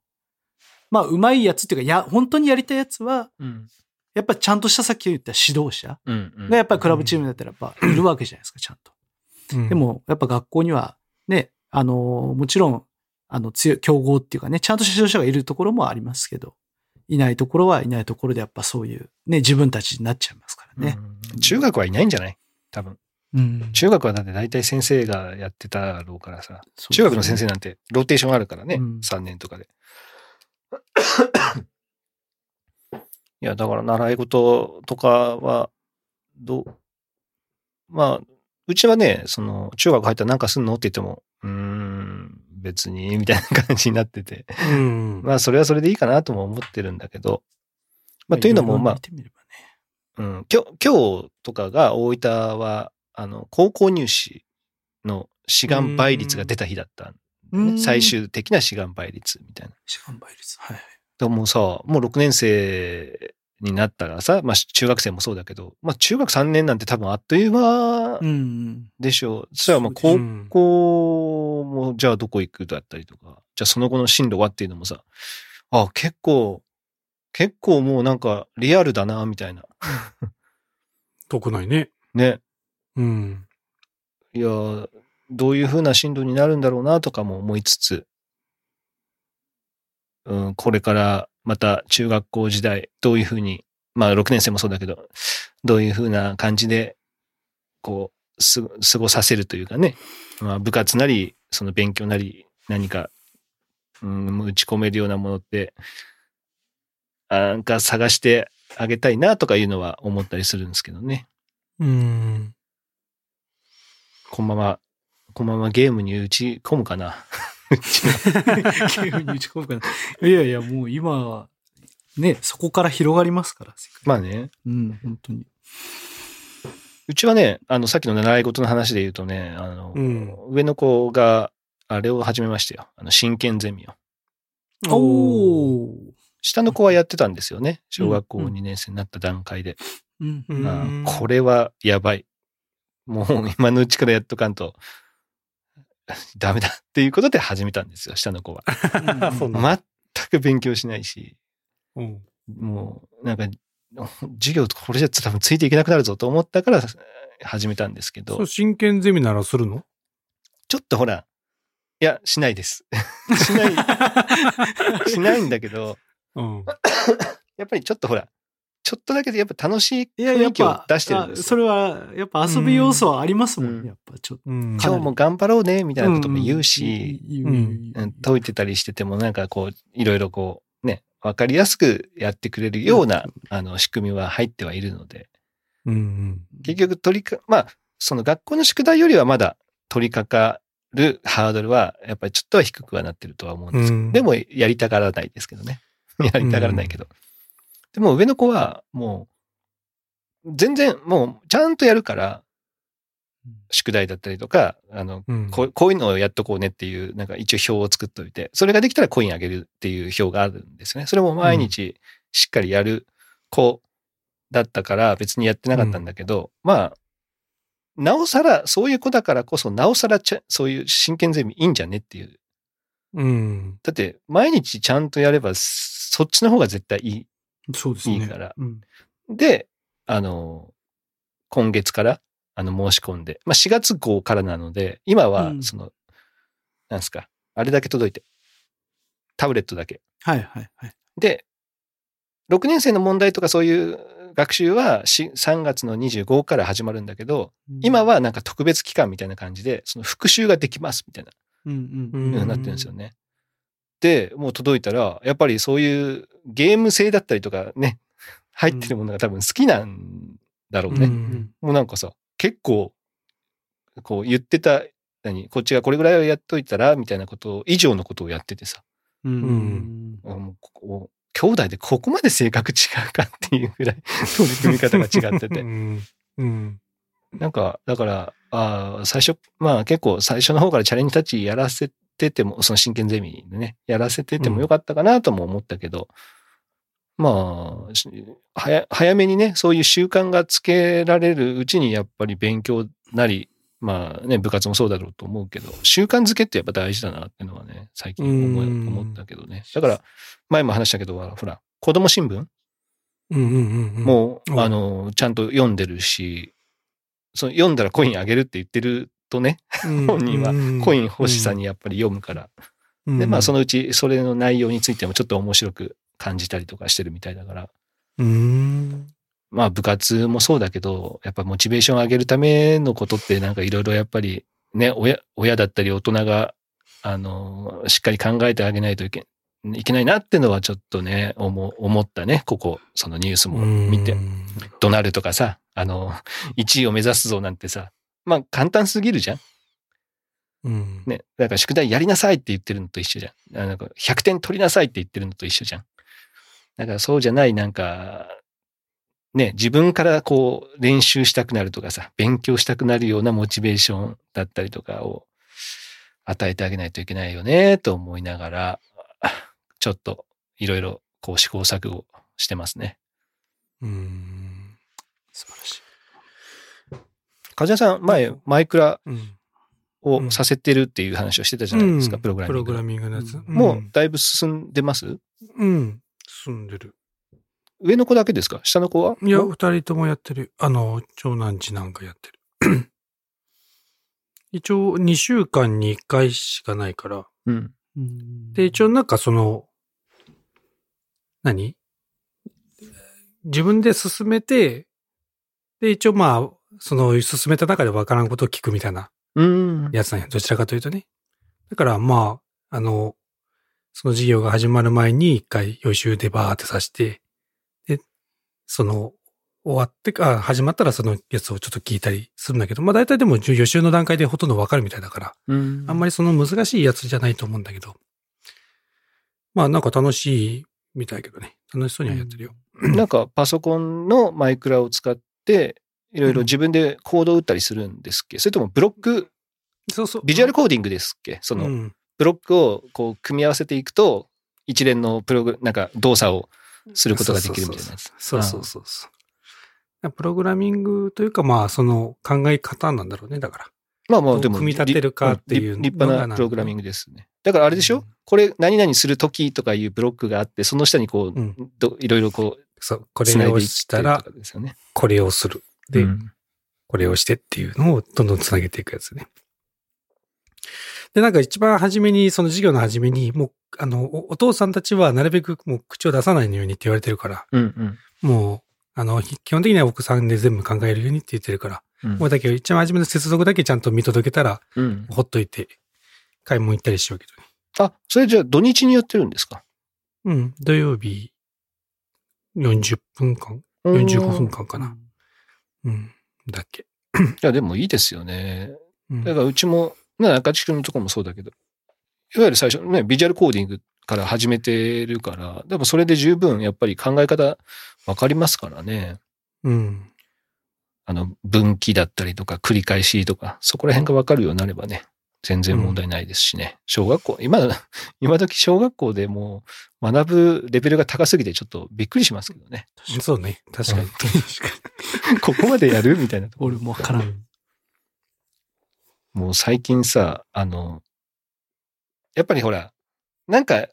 Speaker 3: まあ、うまいやつっていうか、や、本当にやりたいやつは、
Speaker 1: うん。
Speaker 3: やっぱちゃんとしたさっき言った指導者
Speaker 1: うん。
Speaker 3: がやっぱりクラブチームだったらやっぱいるわけじゃないですか、ちゃんと。
Speaker 2: うん
Speaker 3: で、も、やっぱ学校には、ね、あの、もちろん、あの、強い、競合っていうかね、ちゃんとした指導者がいるところもありますけど、いないところはいないところでやっぱそういう、ね、自分たちになっちゃいますからね。
Speaker 1: うん中学はいないんじゃない？多分。
Speaker 3: うん。
Speaker 1: 中学はだって大体先生がやってたろうからさ。
Speaker 3: そう
Speaker 1: 中学の先生なんてローテーションあるからね。
Speaker 3: うん
Speaker 1: 3年とかで。いや、だから習い事とかは、どう、まあ、うちはね、その、中学入ったらなんかすんのって言っても、うーん、別に、みたいな感じになってて。
Speaker 2: うん。
Speaker 1: まあ、それはそれでいいかなとも思ってるんだけど。まあ、というのも、まあうん、今日、今日とかが大分は、あの、高校入試の志願倍率が出た日だったね、
Speaker 3: うん
Speaker 1: 最終的な志願倍率みたいな。
Speaker 3: 志願倍率。はい。
Speaker 1: でもさ、もう6年生になったらさ、まあ中学生もそうだけど、まあ中学3年なんて多分あっという間
Speaker 3: うん。
Speaker 1: でしょう。そしたらまあ高
Speaker 2: うん
Speaker 1: 校もじゃあどこ行くだったりとか、じゃあその後の進路はっていうのもさ、あ、結構、結構もうなんかリアルだな、みたいな。
Speaker 2: 得ないね。
Speaker 1: ね。
Speaker 2: うん。
Speaker 1: いや、どういう風な進路になるんだろうなとかも思いつつ、うん、これからまた中学校時代、どういう風に、まあ6年生もそうだけど、どういう風な感じで、こう、す、過ごさせるというかね、まあ部活なり、その勉強なり、何か、うん、打ち込めるようなものって、あなんか探してあげたいなとかいうのは思ったりするんですけどね。
Speaker 2: うん。
Speaker 1: このまま、このままゲームに打ち込むかな。
Speaker 3: ゲームに打ち込むかな。いやいや、もう今は、ね、そこから広がりますから。
Speaker 1: まあね。
Speaker 3: うん、本当に。
Speaker 1: うちはね、あの、さっきの習い事の話で言うとね、あの、
Speaker 2: うん
Speaker 1: 上の子が、あれを始めましたよ。あの、真剣ゼミを。
Speaker 3: おー。
Speaker 1: 下の子はやってたんですよね。小学校
Speaker 3: うんうん
Speaker 1: 2年生になった段階で。
Speaker 3: うん。
Speaker 2: うん
Speaker 1: これはやばい。もう今のうちからやっとかんと、(laughs) ダメだっていうことで始めたんですよ、下の子は。全く勉強しないし、
Speaker 2: うん。
Speaker 1: もう、なんか、授業とこれじゃ多分ついていけなくなるぞと思ったから始めたんですけど
Speaker 2: 真剣ゼミならするの？
Speaker 1: ちょっとほら、いや、しないです。(laughs) しない、しないんだけど、
Speaker 2: うん。
Speaker 1: やっぱりちょっとほら、ちょっとだけでやっぱ楽しい雰囲気を出してるんです
Speaker 3: あそれは、やっぱ遊び要素はありますもん
Speaker 1: うん
Speaker 3: ね、やっぱちょっと。
Speaker 2: うん。
Speaker 1: 今日も頑張ろうね、みたいなことも言うし、解いてたりしててもなんかこう、いろいろこう、ね、わかりやすくやってくれるような、あの、仕組みは入ってはいるので。結局取りか、まあ、その学校の宿題よりはまだ取り掛かるハードルは、やっぱりちょっとは低くはなってるとは思うんですけど、
Speaker 2: うん
Speaker 1: でもやりたがらないですけどね。(laughs) やりたがらないけど。でも上の子はもう、全然もうちゃんとやるから、宿題だったりとか、あの、
Speaker 2: うん
Speaker 1: こうこういうのをやっとこうねっていう、なんか一応表を作っておいて、それができたらコインあげるっていう表があるんですね。それも毎日しっかりやる子だったから別にやってなかったんだけど、まあ、なおさら、そういう子だからこそ、なおさらちゃ、そういう真剣ゼミいいんじゃねっていう。
Speaker 2: うん。
Speaker 1: だって、毎日ちゃんとやれば、そっちの方が絶対いい。
Speaker 3: そうですね。
Speaker 1: いいから
Speaker 3: うん。
Speaker 1: で、あの、今月から、あの、申し込んで、まあ、4月号からなので、今は
Speaker 3: う、ん
Speaker 1: その、なんですか、あれだけ届いて、タブレットだけ。
Speaker 3: はいはいはい。
Speaker 1: で、6年生の問題とかそういう学習はし3月の25から始まるんだけど、今、はなんか特別期間みたいな感じで、その復習ができますみたいな、
Speaker 3: うんう。
Speaker 2: うんん
Speaker 1: なってるんですよね。で、もう届いたら、やっぱりそういうゲーム性だったりとかね、入ってるものが多分好きなんだろうね。
Speaker 2: うん
Speaker 1: もうなんかさ、結構、こう言ってた、何、こっちがこれぐらいはやっといたら、みたいなことを、以上のことをやっててさ、
Speaker 3: うん。
Speaker 1: あもうここ兄弟でここまで性格違うかっていうぐらい取り組み方が違ってて。
Speaker 2: うん。うん。
Speaker 1: なんか、だから、ああ、最初、まあ結構最初の方からチャレンジタッチやらせてても、その真剣ゼミでね、やらせててもよかったかなとも思ったけど、まあ、し早早めにね、そういう習慣がつけられるうちにやっぱり勉強なり、まあね、部活もそうだろうと思うけど、習慣づけってやっぱ大事だなっていうのはね、最近思思ったけどね。だから、前も話したけど、ほら、子供新聞？
Speaker 2: うんうんうん。
Speaker 1: もう、
Speaker 2: うん
Speaker 1: あの、ちゃんと読んでるし、その読んだらコインあげるって言ってるとね、
Speaker 2: うん、
Speaker 1: 本人はコイン欲しさ
Speaker 2: に。
Speaker 1: にやっぱり読むから。
Speaker 2: うん
Speaker 1: で、まあそのうちそれの内容についてもちょっと面白く感じたりとかしてるみたいだから。
Speaker 2: うん。
Speaker 1: まあ部活もそうだけど、やっぱモチベーション上げるためのことってなんかいろいろやっぱりね、親、親だったり大人が、あの、しっかり考えてあげないといけ、いけないなってのはちょっとね、思、思ったね。ここ、そのニュースも見て
Speaker 2: う。ん。
Speaker 1: 怒鳴るとかさ、あの、1位を目指すぞなんてさ、まあ簡単すぎるじゃん
Speaker 2: うん。
Speaker 1: ね。だから宿題やりなさいって言ってるのと一緒じゃん。あなんか100点取りなさいって言ってるのと一緒じゃん。だからそうじゃないなんか、ね、自分からこう練習したくなるとかさ、勉強したくなるようなモチベーションだったりとかを与えてあげないといけないよね、と思いながら、ちょっといろいろこう試行錯誤してますね。
Speaker 2: うん。
Speaker 3: 素晴らしい。
Speaker 1: 梶谷さん、前、マイクラ
Speaker 2: うん。
Speaker 1: をさせてるっていう話をしてたじゃないですか、
Speaker 2: うん
Speaker 1: プログラミングの。
Speaker 2: プログラミングのやつ。
Speaker 3: うん
Speaker 1: もうだいぶ進んでます？
Speaker 2: うん。住んでる。
Speaker 1: 上の子だけですか？下の子は？い
Speaker 2: や、二人ともやってる。あの、長男次男がやってる。(clears throat) 一応、2週間に1回しかないから。
Speaker 1: うん。
Speaker 3: うん
Speaker 2: で、一応なんかその、何？自分で進めて、で、一応まあ、その進めた中でわからんことを聞くみたいな
Speaker 1: うん。
Speaker 2: やつなんや。どちらかというとね。だからまあ、あの、その授業が始まる前に一回予習でバーってさして、で、その、終わってか、あ始まったらそのやつをちょっと聞いたりするんだけど、まあ大体でも予習の段階でほとんどわかるみたいだから、
Speaker 1: うん
Speaker 2: あんまりその難しいやつじゃないと思うんだけど、まあなんか楽しいみたいけどね。楽しそうにはやってるよ。
Speaker 1: なんかパソコンのマイクラを使って、いろいろ自分でコードを打ったりするんですっけ？それともブロック、
Speaker 2: そうそう。
Speaker 1: ビジュアルコーディングですっけ？その
Speaker 2: うん
Speaker 1: ブロックをこう組み合わせていくと、一連のプログ、なんか動作をすることができるみたいな。
Speaker 2: そうそうそうそう。プログラミングというか、まあ、その考え方なんだろうね、だから。
Speaker 1: まあまあでも。
Speaker 2: 組み立てるかっていう
Speaker 1: 立立派なプログラミングですね。だからあれでしょ？これ何々するときとかいうブロックがあって、その下にこう、
Speaker 2: うん
Speaker 1: どいろいろこう、
Speaker 2: そう、これをしたら。これをする。で、
Speaker 1: うん
Speaker 2: これをしてっていうのをどんどんつなげていくやつね。で、なんか一番初めに、その授業の初めに、もう、あの、おお父さんたちはなるべくもう口を出さないようにって言われてるから、
Speaker 1: うんうん。
Speaker 2: もう、あの、ひ基本的には奥さんで全部考えるようにって言ってるから、
Speaker 1: うん
Speaker 2: もうだけど一番初めの接続だけちゃんと見届けたら、
Speaker 1: うん。
Speaker 2: ほっといて、買い物行ったりしようけどね。
Speaker 1: あ、それじゃあ土日にやってるんですか？
Speaker 2: うん、土曜日、40分間 ?45 分間かな。うん。だっけ。
Speaker 1: いや、でもいいですよね。
Speaker 2: うん
Speaker 1: だからうちも、ね、中地君のところもそうだけど、いわゆる最初ね、ビジュアルコーディングから始めてるから、でもそれで十分やっぱり考え方わかりますからね。
Speaker 2: うん。
Speaker 1: あの、分岐だったりとか繰り返しとか、そこら辺がわかるようになればね、全然問題ないですしね。小学校、今、(laughs) 今時小学校でもう学ぶレベルが高すぎてちょっとびっくりしますけどね。
Speaker 2: そうね。確かに。(laughs)
Speaker 1: ここまでやるみたいなところ。
Speaker 3: 俺もわからん。
Speaker 1: もう最近さ、あの、やっぱりほら、なんか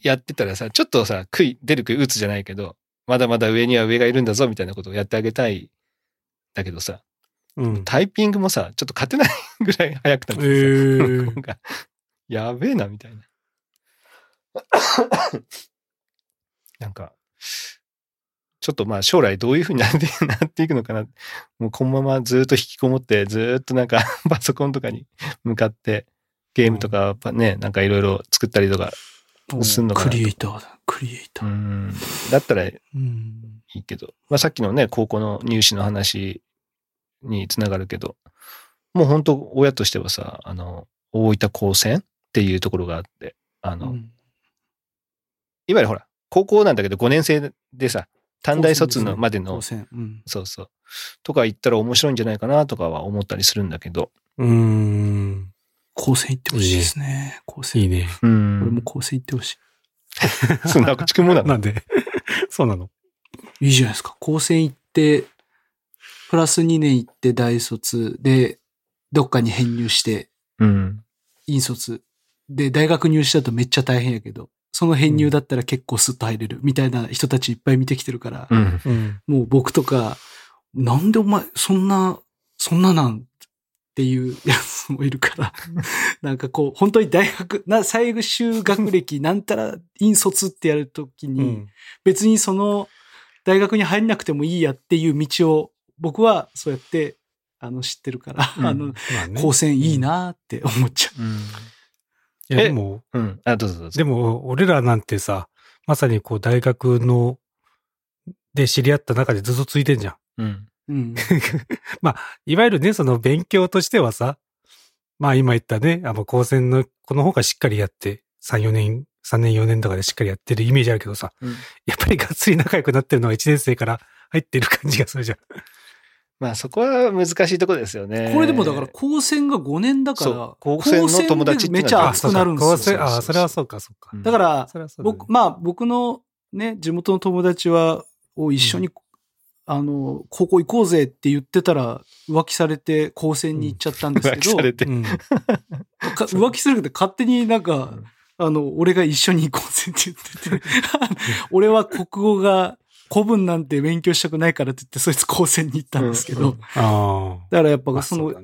Speaker 1: やってたらさ、ちょっとさ、悔い、出る杭打つじゃないけど、まだまだ上には上がいるんだぞみたいなことをやってあげたい。だけどさ、
Speaker 2: うん。
Speaker 1: タイピングもさ、ちょっと勝てないぐらい早くなって
Speaker 2: え
Speaker 1: さ、
Speaker 2: ー
Speaker 1: なんか、やべえな、みたいな。(coughs) なんか、ちょっとまあ将来どういう風になっていくのかな。もうこのままずっと引きこもって、ずっとなんか (laughs) パソコンとかに向かって、ゲームとかね、なんかいろいろ作ったりとか、すんのかな
Speaker 3: クリエイターだ。クリエイタ
Speaker 1: う
Speaker 3: ー。
Speaker 1: ん、だったらい
Speaker 3: うん。
Speaker 1: いけど、まあさっきのね、高校の入試の話につながるけど、もう本当親としてはさ、あの、大分高専っていうところがあって、あの、
Speaker 3: うん
Speaker 1: いわゆるほら、高校なんだけど5年生でさ、短大卒のまでの
Speaker 3: 高、専うん。
Speaker 1: そうそう、とか行ったら面白いんじゃないかなとかは思ったりするんだけど、
Speaker 2: うーん。
Speaker 3: 高専行ってほしいですね。高専。
Speaker 2: いいね。
Speaker 1: う
Speaker 3: 俺
Speaker 1: ん
Speaker 3: も。高専行ってほし (laughs)
Speaker 1: そんな口くもなの？(laughs)
Speaker 2: なんで？(laughs) そうなの？
Speaker 3: い。いいじゃないですか。高専行って、プラス2年行って大卒で、どっかに編入して、
Speaker 1: うん。
Speaker 3: 院卒。で、大学入試だとめっちゃ大変やけど、その編入だったら結構スッと入れるみたいな人たちいっぱい見てきてるから、
Speaker 1: うん。
Speaker 2: うん。
Speaker 3: もう僕とか、なんでお前、そんな、そんななんっていうやつもいるから、(laughs) なんかこう、本当に大学、な、最終学歴、なんたら、院卒ってやるときに、
Speaker 2: うん。
Speaker 3: 別にその、大学に入んなくてもいいやっていう道を、僕はそうやって、あの、知ってるから、
Speaker 1: うん
Speaker 3: あの、
Speaker 2: まあね。
Speaker 3: 高専いいなって思っちゃう。
Speaker 1: うん。
Speaker 2: いや、
Speaker 1: え
Speaker 2: でも、
Speaker 1: うん。あ、どうぞどうぞ。
Speaker 2: でも、俺らなんてさ、まさにこう、大学の、で知り合った中でずっとついてんじゃん。
Speaker 1: うん。
Speaker 3: うん。(laughs)
Speaker 2: いわゆるね、その勉強としてはさ、まあ今言ったね、あの、高専の、この方がしっかりやって、3、4年、3年4年とかでしっかりやってるイメージあるけどさ、
Speaker 1: うん
Speaker 2: やっぱりがっつり仲良くなってるのは1年生から入ってる感じがするじゃん。
Speaker 1: まあそこは難しいところですよね。
Speaker 3: これでもだから、高専が5年だから
Speaker 1: 高専の友達
Speaker 3: めちゃ熱くなるんですよ。
Speaker 2: 高専、ああ、それはそうか、そうか。
Speaker 1: うん
Speaker 3: だから、僕、まあ僕のね、地元の友達は、を一緒に、あの、高校行こうぜって言ってたら、浮気されて高専に行っちゃったんですけど、
Speaker 1: 浮気されて。
Speaker 2: うん。
Speaker 3: か浮気するけど勝手になんか、
Speaker 1: うん
Speaker 3: あの、俺が一緒に行こうぜって言ってて、(laughs) 俺は国語が古文なんて勉強したくないからって言って、そいつ高専に行ったんですけど、
Speaker 1: うんうん。
Speaker 3: だからやっ
Speaker 2: まあ
Speaker 3: ぱその、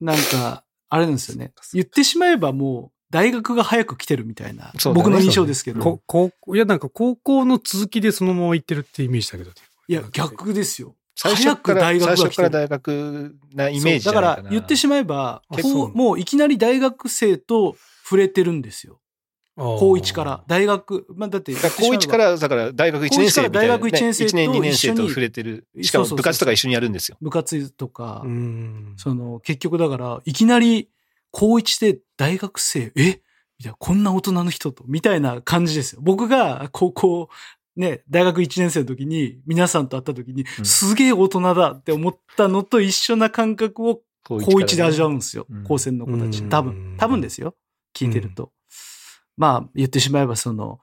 Speaker 3: なんか、あれなんですよね。言ってしまえばもう、大学が早く来てるみたいな、
Speaker 1: ね
Speaker 3: 僕の印象ですけど、
Speaker 2: こ高校、いや、なんか高校の続きでそのまま行ってるってイメージだけどね。
Speaker 3: いや、逆ですよ。
Speaker 1: 最初
Speaker 3: 早
Speaker 1: から、
Speaker 3: く大学
Speaker 1: 最初から。大学なイメージ
Speaker 3: だか。ら言ってしまえば、もういきなり大学生と触れてるんですよ。高1から。大学、まあだって
Speaker 1: 高1から、だから大学1年生みたいな、ね。
Speaker 3: 大学一年生と
Speaker 1: 1年2年生と
Speaker 3: 一緒に
Speaker 1: 触れてる。しかも部活とか一緒にやるんですよ。
Speaker 3: 部活とか、
Speaker 2: うん。
Speaker 3: その、結局だから、いきなり高1で大学生、え？みたいな、こんな大人の人と、みたいな感じですよ。僕が高校、ね、大学1年生の時に、皆さんと会った時に、
Speaker 1: うん
Speaker 3: すげえ大人だって思ったのと一緒な感覚を
Speaker 1: 高
Speaker 3: 高1で味わうんですよ
Speaker 1: うん。
Speaker 3: 高専の子たち
Speaker 2: う。ん
Speaker 3: 多分、多分ですよ。聞いてると。まあ、言ってしまえば、その、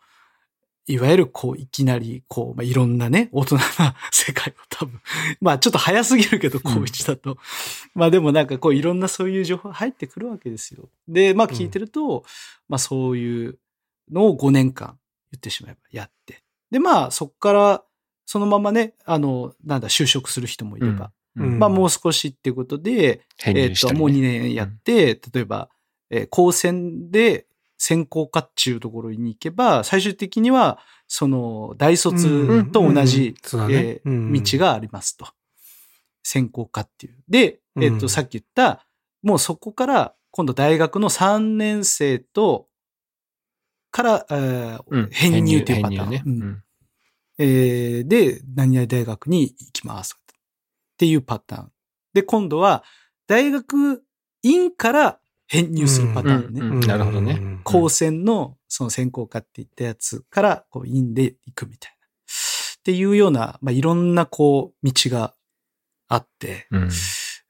Speaker 3: いわゆるこう、いきなり、こう、まあ、いろんなね、大人な世界を多分、(laughs) まあ、ちょっと早すぎるけど、高1だと。まあ、でもなんかこう、いろんなそういう情報入ってくるわけですよ。で、まあ、聞いてると、まあ、そういうのを5年間、言ってしまえばやって。で、まあ、そっから、そのままね、あの、なんだ、就職する人もいれば、
Speaker 2: うん。
Speaker 3: まあ、もう少しっていうことで、えっと、もう2年やって、例えば、えー高専で専攻科っていうところに行けば、最終的には、その、大卒と同じ、え道がありますと。専攻科っていう。で、えっ、と、
Speaker 2: うん
Speaker 3: さっき言った、もうそこから、今度大学の3年生と、から、え編入っていうパターン。えーで、何々大学に行きます。っていうパターン。で、今度は大学院から編入するパターンね。
Speaker 1: うんうんなるほどね
Speaker 3: 高専のその専攻科って言ったやつから、こう、院で行くみたいな。っていうような、まあ、いろんな、こう、道があって、
Speaker 1: うん。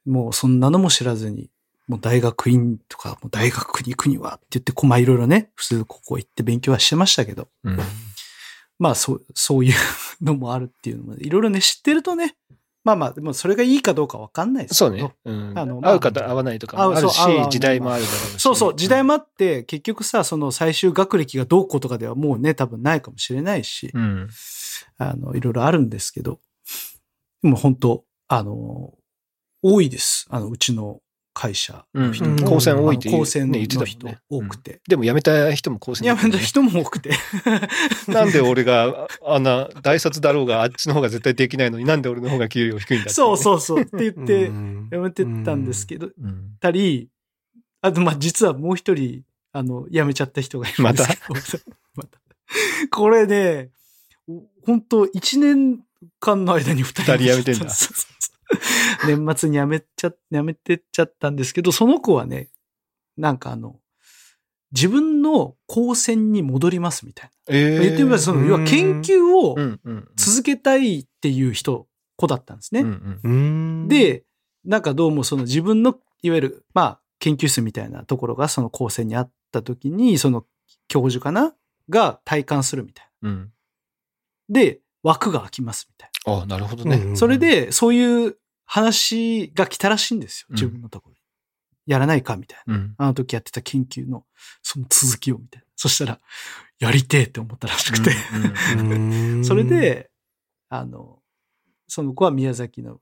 Speaker 3: もうそんなのも知らずに、もう大学院とか、もう大学に行くにはって言って、こうまあいろいろね、普通ここ行って勉強はしてましたけど、
Speaker 1: うん。
Speaker 3: まあそう、そういうのもあるっていうのも、いろいろね、知ってるとね、まあまあ、でもそれがいいかどうかわかんないですけど。
Speaker 1: そうね。うん。
Speaker 3: あのまあ
Speaker 1: 合うか合わないとかもあるし時代もあるだろうし。
Speaker 3: そうそう、時代
Speaker 1: も。
Speaker 3: もあって、結局さ、その最終学歴がどうこうとかではもうね、多分ないかもしれないし、
Speaker 1: うん。
Speaker 3: あの、いろいろあるんですけど、でも本当あの、多いです。あの、うちの会社の人。
Speaker 2: うん。
Speaker 3: も。
Speaker 2: 高専
Speaker 1: 多いって言う
Speaker 3: 高専
Speaker 1: ね言ってた
Speaker 3: の人多くて。
Speaker 1: でも辞めた人も高専
Speaker 3: いや、人も多くて。(laughs)
Speaker 1: なんで俺が、あんな、大卒だろうが、あっちの方が絶対できないのになんで俺の方が給料低いんだって。
Speaker 3: そうそうそう。って言って、
Speaker 2: ん。
Speaker 3: やめてったんですけど、
Speaker 1: うん。
Speaker 3: たり、あと、まあ、実はもう一人、あの、辞めちゃった人がいるんですけど。また？(laughs) これね、本当一年間の間に二人
Speaker 1: 二人辞めてんだ (laughs)
Speaker 3: 年末に辞めちゃ、辞めてっちゃったんですけど、その子はね、なんかあの、自分の高専に戻りますみたい
Speaker 1: え
Speaker 3: な。言ってみれば、その、
Speaker 2: うん
Speaker 3: 要は研究を。続けたいっていう人、子だったんですね。
Speaker 1: うんうん
Speaker 2: うん、
Speaker 3: で、なんかどうもその自分の、いわゆる、まあ、研究室みたいなところがその高専にあった時に、その教授かな？が体感するみたい
Speaker 1: うん。
Speaker 3: な。で、枠が空きますみたい
Speaker 1: あなるほどね。
Speaker 3: な。それ、で、そういう話が来たらしいんですよ。
Speaker 1: うん
Speaker 3: 自分のところに。やらないかみたいな。
Speaker 1: うん。
Speaker 3: あの時やってた研究の、その続きをみたいな。そしたら、やりてえって思ったらしくて。
Speaker 2: うん
Speaker 3: それ、で、あの、その子は宮崎の、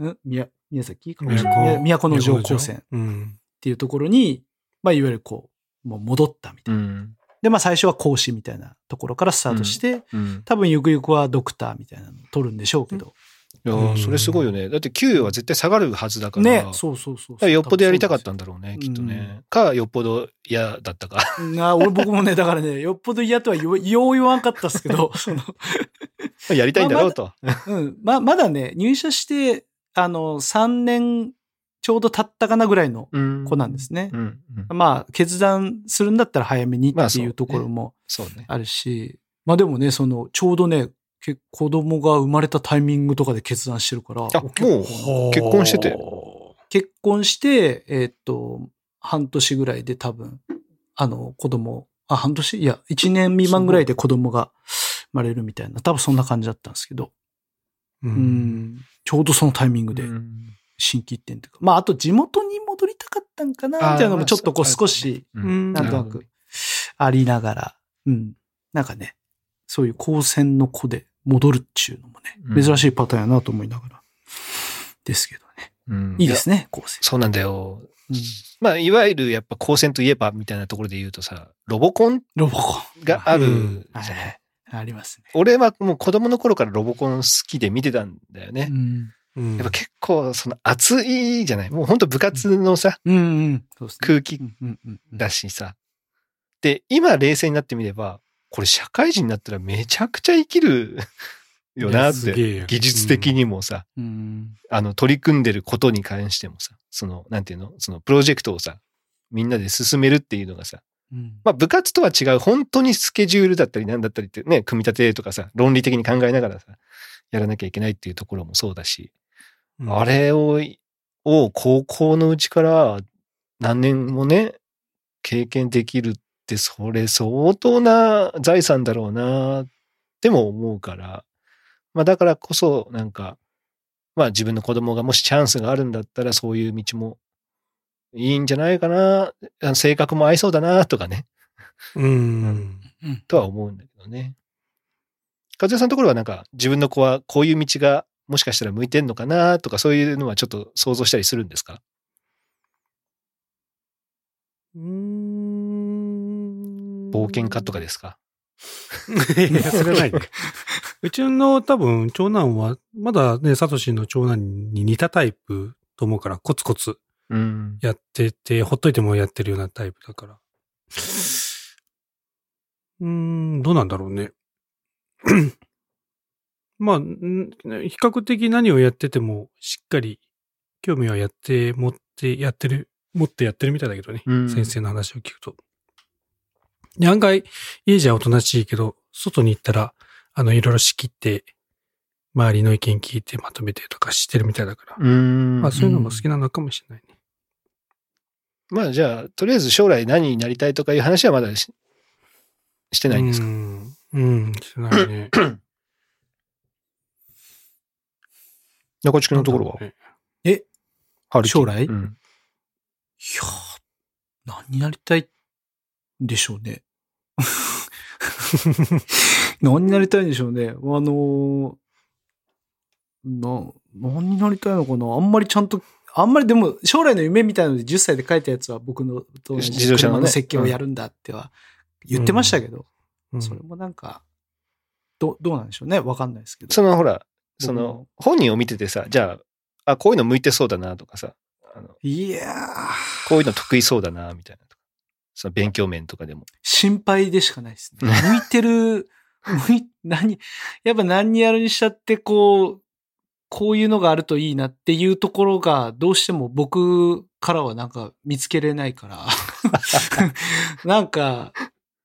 Speaker 3: ん？宮、宮崎？の城高専っ
Speaker 2: うん。
Speaker 3: ていうところに、まあ、いわゆるこう、もう戻ったみたいな。
Speaker 1: うん。
Speaker 3: で、まあ、最初は講師みたいなところからスタートして、
Speaker 1: うん。
Speaker 3: 多分ゆくゆくはドクターみたいなのを取るんでしょうけど。
Speaker 1: いやーそれすごいよね。だって給与は絶対下がるはずだから。
Speaker 3: ね、
Speaker 1: だか
Speaker 3: そうそうそう
Speaker 1: らよっぽどやりたかったんだろうね、
Speaker 3: うん
Speaker 1: きっとね。か、よっぽど嫌だったか。
Speaker 3: な俺僕もね、だからね、(laughs) よっぽど嫌とはよう言わんかったっすけど、(laughs) その、
Speaker 1: やりたいんだろうと。
Speaker 3: うん、ま、まだね、入社して、あの、3年ちょうど経ったかなぐらいの
Speaker 1: うん。
Speaker 3: 子なんですね。
Speaker 1: うん。うん。
Speaker 3: まあ、決断するんだったら早めにっていうところも
Speaker 1: そうね。
Speaker 3: あるし、まあでもね、その、ちょうどね、け子供が生まれたタイミングとかで決断してるから、
Speaker 1: あもう結婚してて？
Speaker 3: 結婚して、えーっと、半年ぐらいで多分、あの、子供、あ、半年？いや、1年未満ぐらいで子供が生まれるみたいな、多分そんな感じだったんですけど、
Speaker 2: う。
Speaker 3: うんん、ちょうどそのタイミングで。
Speaker 1: うん
Speaker 3: 新規一点というか、まあ、あと地元に戻りたかったんかな、みたいなのもちょっとこう少し、
Speaker 1: うん
Speaker 3: なんとなくありながら、うん。なんかね、そういう高専の子で戻るっちゅうのもね、
Speaker 1: うん
Speaker 3: 珍しいパターンやなと思いながら。ですけどね。
Speaker 1: うん
Speaker 3: いいですね、高専。
Speaker 1: そうなんだよ。
Speaker 3: うん
Speaker 1: まあ、いわゆるやっぱ高専といえばみたいなところで言うとさ、ロボコン
Speaker 3: ロボコン。
Speaker 1: がある
Speaker 2: うん
Speaker 1: じゃない
Speaker 3: ありますね。
Speaker 1: 俺はもう子供の頃からロボコン好きで見てたんだよね。
Speaker 3: うん。
Speaker 2: うん
Speaker 1: やっぱ結構その熱いじゃない？もう本当部活のさ。空気だしさ。で、今冷静になってみれば、これ社会人になったらめちゃくちゃ生きるよなって。技術的にもさ、
Speaker 3: うん。
Speaker 1: あの、取り組んでることに関してもさ、その、なんていうの？そのプロジェクトをさ、みんなで進めるっていうのがさ、
Speaker 3: うん
Speaker 1: まあ部活とは違う、本当にスケジュールだったりなんだったりってね、組み立てとかさ、論理的に考えながらさ、やらなきゃいけないっていうところもそうだし、
Speaker 2: うん
Speaker 1: あれを、を高校のうちから何年もね、経験できるって、それ相当な財産だろうな、っても思うから、まあだからこそ、なんか、まあ自分の子供がもしチャンスがあるんだったらそういう道もいいんじゃないかな、性格も合いそうだな、とかね、
Speaker 2: うん。(laughs)
Speaker 1: とは思うんだけどね。和也さんのところはなんか自分の子はこういう道がもしかしたら向いてんのかなとかそういうのはちょっと想像したりするんですか？
Speaker 2: うん
Speaker 1: 冒険家とかですか？(laughs)
Speaker 2: いや、それはないね。うちの多分、長男は、まだね、サトシの長男に似たタイプと思うから、コツコツ
Speaker 1: うん。
Speaker 2: やってて、ほっといてもやってるようなタイプだから。(laughs) うーん、どうなんだろうね。まあ、ん比較的何をやってても、しっかり興味はやって、持ってやってる、持ってやってるみたいだけどね。
Speaker 1: うん
Speaker 2: 先生の話を聞くと。で案外、家じゃおとなしいけど、外に行ったら、あの、いろいろ仕切って、周りの意見聞いてまとめてとかしてるみたいだから。
Speaker 1: うん。
Speaker 2: まあ、そういうのも好きなのかもしれないね。
Speaker 1: まあじゃあ、とりあえず将来何になりたいとかいう話はまだししてないんですか？
Speaker 2: うん。うん、してないね。(coughs)
Speaker 1: 中地君のところは、
Speaker 3: え、将来？
Speaker 1: うん。
Speaker 3: いやー、何になりたいんでしょうね。(laughs) 何になりたいんでしょうね。あのーな、何になりたいのかな？あんまりちゃんと、あんまりでも将来の夢みたいので10歳で書いたやつは僕のと
Speaker 1: 自動車のね。
Speaker 3: 車設計をやるんだっては言ってましたけど、
Speaker 2: うん。
Speaker 3: それもなんか、ど、どうなんでしょうね。わかんないですけど。
Speaker 1: そのほら、その本人を見ててさ、じゃあ、あ、こういうの向いてそうだなとかさ、あの
Speaker 3: いやー、
Speaker 1: こういうの得意そうだなみたいな。その勉強面とかでも。
Speaker 3: 心配でしかないですね。(laughs) 向いてる、向い、何、やっぱ何にやるにしたって、こう、こういうのがあるといいなっていうところが、どうしても僕からはなんか見つけれないから。(laughs) なんか、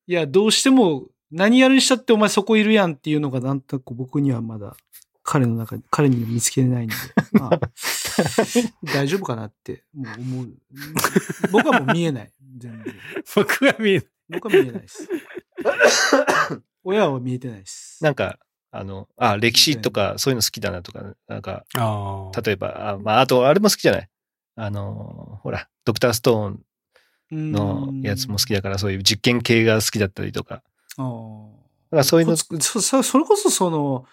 Speaker 3: いや、どうしても何やるにしたってお前そこいるやんっていうのがなんとなく僕にはまだ彼の中に、彼には見つけれないんで、(laughs) まあ、大丈夫かなってもう思う。僕はもう見えない。全然。(laughs)
Speaker 2: 僕は見えない。
Speaker 3: 僕は見えないです。(laughs) 親は見えてないです。
Speaker 1: なんか、あの、あ、歴史とかそういうの好きだなとか、なんか、
Speaker 2: ああ。
Speaker 1: 例えば、あまあ、あと、あれも好きじゃない？あの、ほら、ドクターストーンのやつも好きだから、そういう実験系が好きだったりとか。
Speaker 3: あ
Speaker 1: だからそういうの
Speaker 3: そそそれこそその、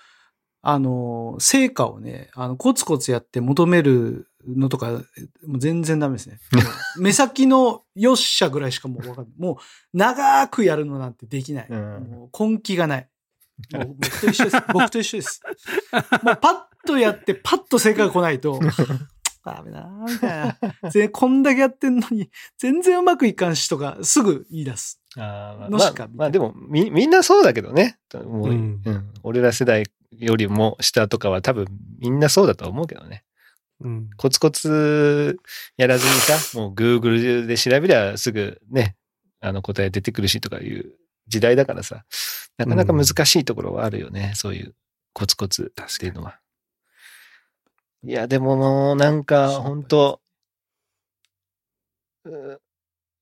Speaker 3: あの、成果をね、あの、コツコツやって求めるのとか、もう全然ダメですね。(laughs) 目先のよっしゃぐらいしかもうわかんない。もう、長くやるのなんてできない。
Speaker 1: うん
Speaker 3: もう根気がない。(laughs) 僕と一緒です。僕と一緒です。もうパッとやって、パッと成果が来ないと、(laughs) ダメだなみたいな。全こんだけやってんのに、全然うまくいかんしとか、すぐ言い出す。
Speaker 1: あまあまあでもみ、みんなそうだけどね。もう、
Speaker 2: うん
Speaker 1: うん俺ら世代よりも下とかは多分みんなそうだと思うけどね。
Speaker 2: うん。
Speaker 1: コツコツやらずにさ、もう Google で調べりゃすぐね、あの答え出てくるしとかいう時代だからさ、なかなか難しいところはあるよね。そういうコツコツっていうのは。いや、でもなんか本当う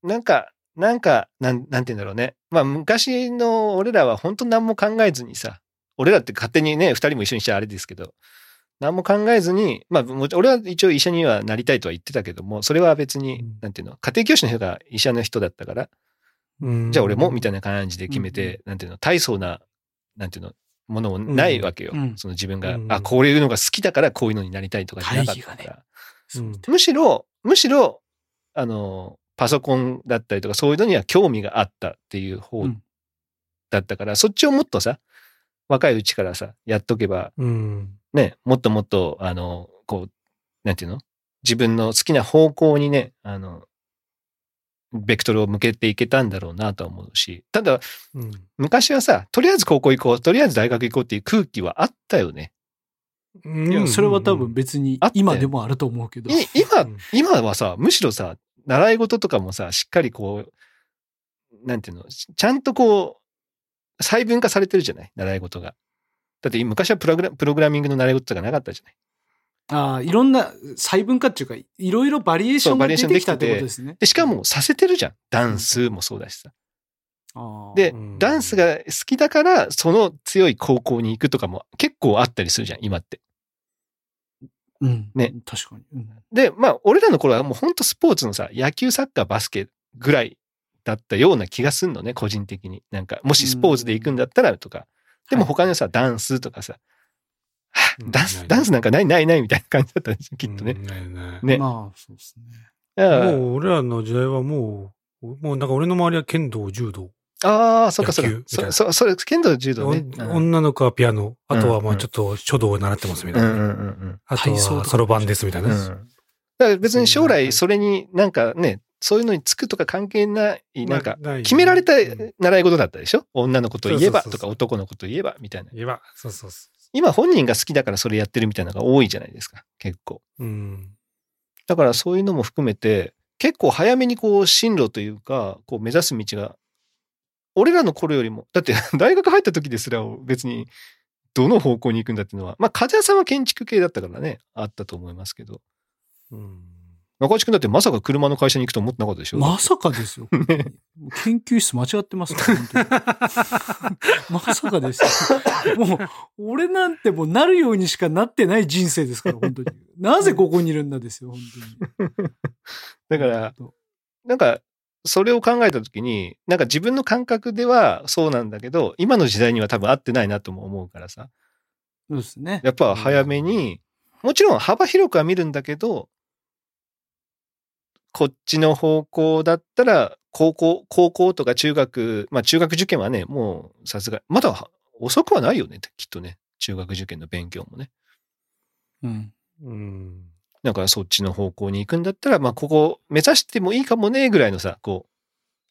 Speaker 1: なんか、なんか、なん、なんて言うんだろうね。まあ昔の俺らは本当何も考えずにさ、俺らって勝手にね、二人も一緒にしちゃあれですけど、何も考えずに、まあ、も俺は一応医者にはなりたいとは言ってたけども、それは別に、
Speaker 2: うん。
Speaker 1: なんていうの、家庭教師の人が医者の人だったから、
Speaker 2: うん。
Speaker 1: じゃあ俺もみたいな感じで決めて、なんていうの、大層な、なんていうの、ものもないわけよ。
Speaker 3: うん。
Speaker 1: その自分が、
Speaker 2: うん。
Speaker 1: あ、こういうのが好きだからこういうのになりたいとかじゃなかったから。
Speaker 3: 大義が
Speaker 2: うん
Speaker 1: むしろ、むしろ、あの、パソコンだったりとかそういうのには興味があったっていう方
Speaker 3: うん。
Speaker 1: だったから、そっちをもっとさ、若いうちからさ、やっとけば、
Speaker 2: うん。
Speaker 1: ね、もっともっと、あの、こう、なんていうの？自分の好きな方向にね、あの、ベクトルを向けていけたんだろうなとは思うし、ただ、
Speaker 2: うん。
Speaker 1: 昔はさ、とりあえず高校行こう、とりあえず大学行こうっていう空気はあったよね。
Speaker 2: い
Speaker 3: いや、それは多分別に今でもあると思うけど。
Speaker 1: い今
Speaker 2: うん、
Speaker 1: 今はさ、むしろさ、習い事とかもさ、しっかりこう、なんていうの、ちゃんとこう、細分化されてるじゃない？習い事が。だって昔はプログラプログラミングの習い事とかなかったじゃない？
Speaker 3: ああ、いろんな細分化っていうか、いろいろバリエーションが
Speaker 1: そうバリエーション
Speaker 3: 出てきたってことですね。
Speaker 1: で、しかもさせてるじゃん。ダンスもそうだしさ。
Speaker 3: ああ
Speaker 1: で
Speaker 2: うん、
Speaker 1: ダンスが好きだから、その強い高校に行くとかも結構あったりするじゃん、今って。
Speaker 3: うん。
Speaker 1: ね。
Speaker 3: 確かに。うん
Speaker 1: で、まあ、俺らの頃はもう本当スポーツのさ、野球、サッカー、バスケぐらいだったような気がすんのね、個人的に。なんか、もしスポーツで行くんだったらとか。でも他のさ、ダンスとかさ、ダンス、ダンスなんかないないないみたいな感じだったんですよ、きっとね。
Speaker 2: うんないない
Speaker 1: ね。
Speaker 3: まあ、そうですね。
Speaker 1: だから
Speaker 2: もう俺らの時代はもう、もうなんか俺の周りは剣道、柔道。
Speaker 1: ああ、そっかそっか。
Speaker 2: 野球みたいな
Speaker 1: そ、そ、それ、剣道柔道ね。
Speaker 2: お女の子はピアノ。あとはま
Speaker 1: うん
Speaker 2: あちょっと書道を習ってますみたいな。
Speaker 1: うんうんうんうん。
Speaker 2: あとはそろばんですみたいな。
Speaker 1: うん。だから別に将来それになんかね、そういうのにつくとか関係ない、なんか、決められた
Speaker 2: うん
Speaker 1: 習い事だったでしょ？女の子といえばとか男の子といえばみたいな。
Speaker 2: 言えば、そうそうそ
Speaker 1: 今本人が好きだからそれやってるみたいなのが多いじゃないですか、結構。
Speaker 2: うん。
Speaker 1: だからそういうのも含めて、結構早めにこう進路というか、こう目指す道が、俺らの頃よりも、だって (laughs) 大学入った時ですら別にどの方向に行くんだっていうのは、まあ、風谷さんは建築系だったからね、あったと思いますけど。
Speaker 2: うん。
Speaker 1: 中地君だってまさか車の会社に行くと思ってなかったでしょ？
Speaker 3: まさかですよ。本当にもう研究室間違ってますか？ら、本当に (laughs) まさかですよ。もう、俺なんてもうなるようにしかなってない人生ですから、本当に。なぜここにいるんだですよ、本当に。(laughs)
Speaker 1: だから、なんか、それを考えたときに、なんか自分の感覚ではそうなんだけど、今の時代には多分合ってないなとも思うからさ。
Speaker 3: そうですね。
Speaker 1: やっぱ早めに、もちろん幅広くは見るんだけど、こっちの方向だったら、高校、高校とか中学、まあ中学受験はね、もうさすが、まだ遅くはないよね、きっとね。中学受験の勉強もね。
Speaker 3: うん。
Speaker 2: うん。
Speaker 1: だからそっちの方向に行くんだったら、まあここ目指してもいいかもね、ぐらいのさ、こう、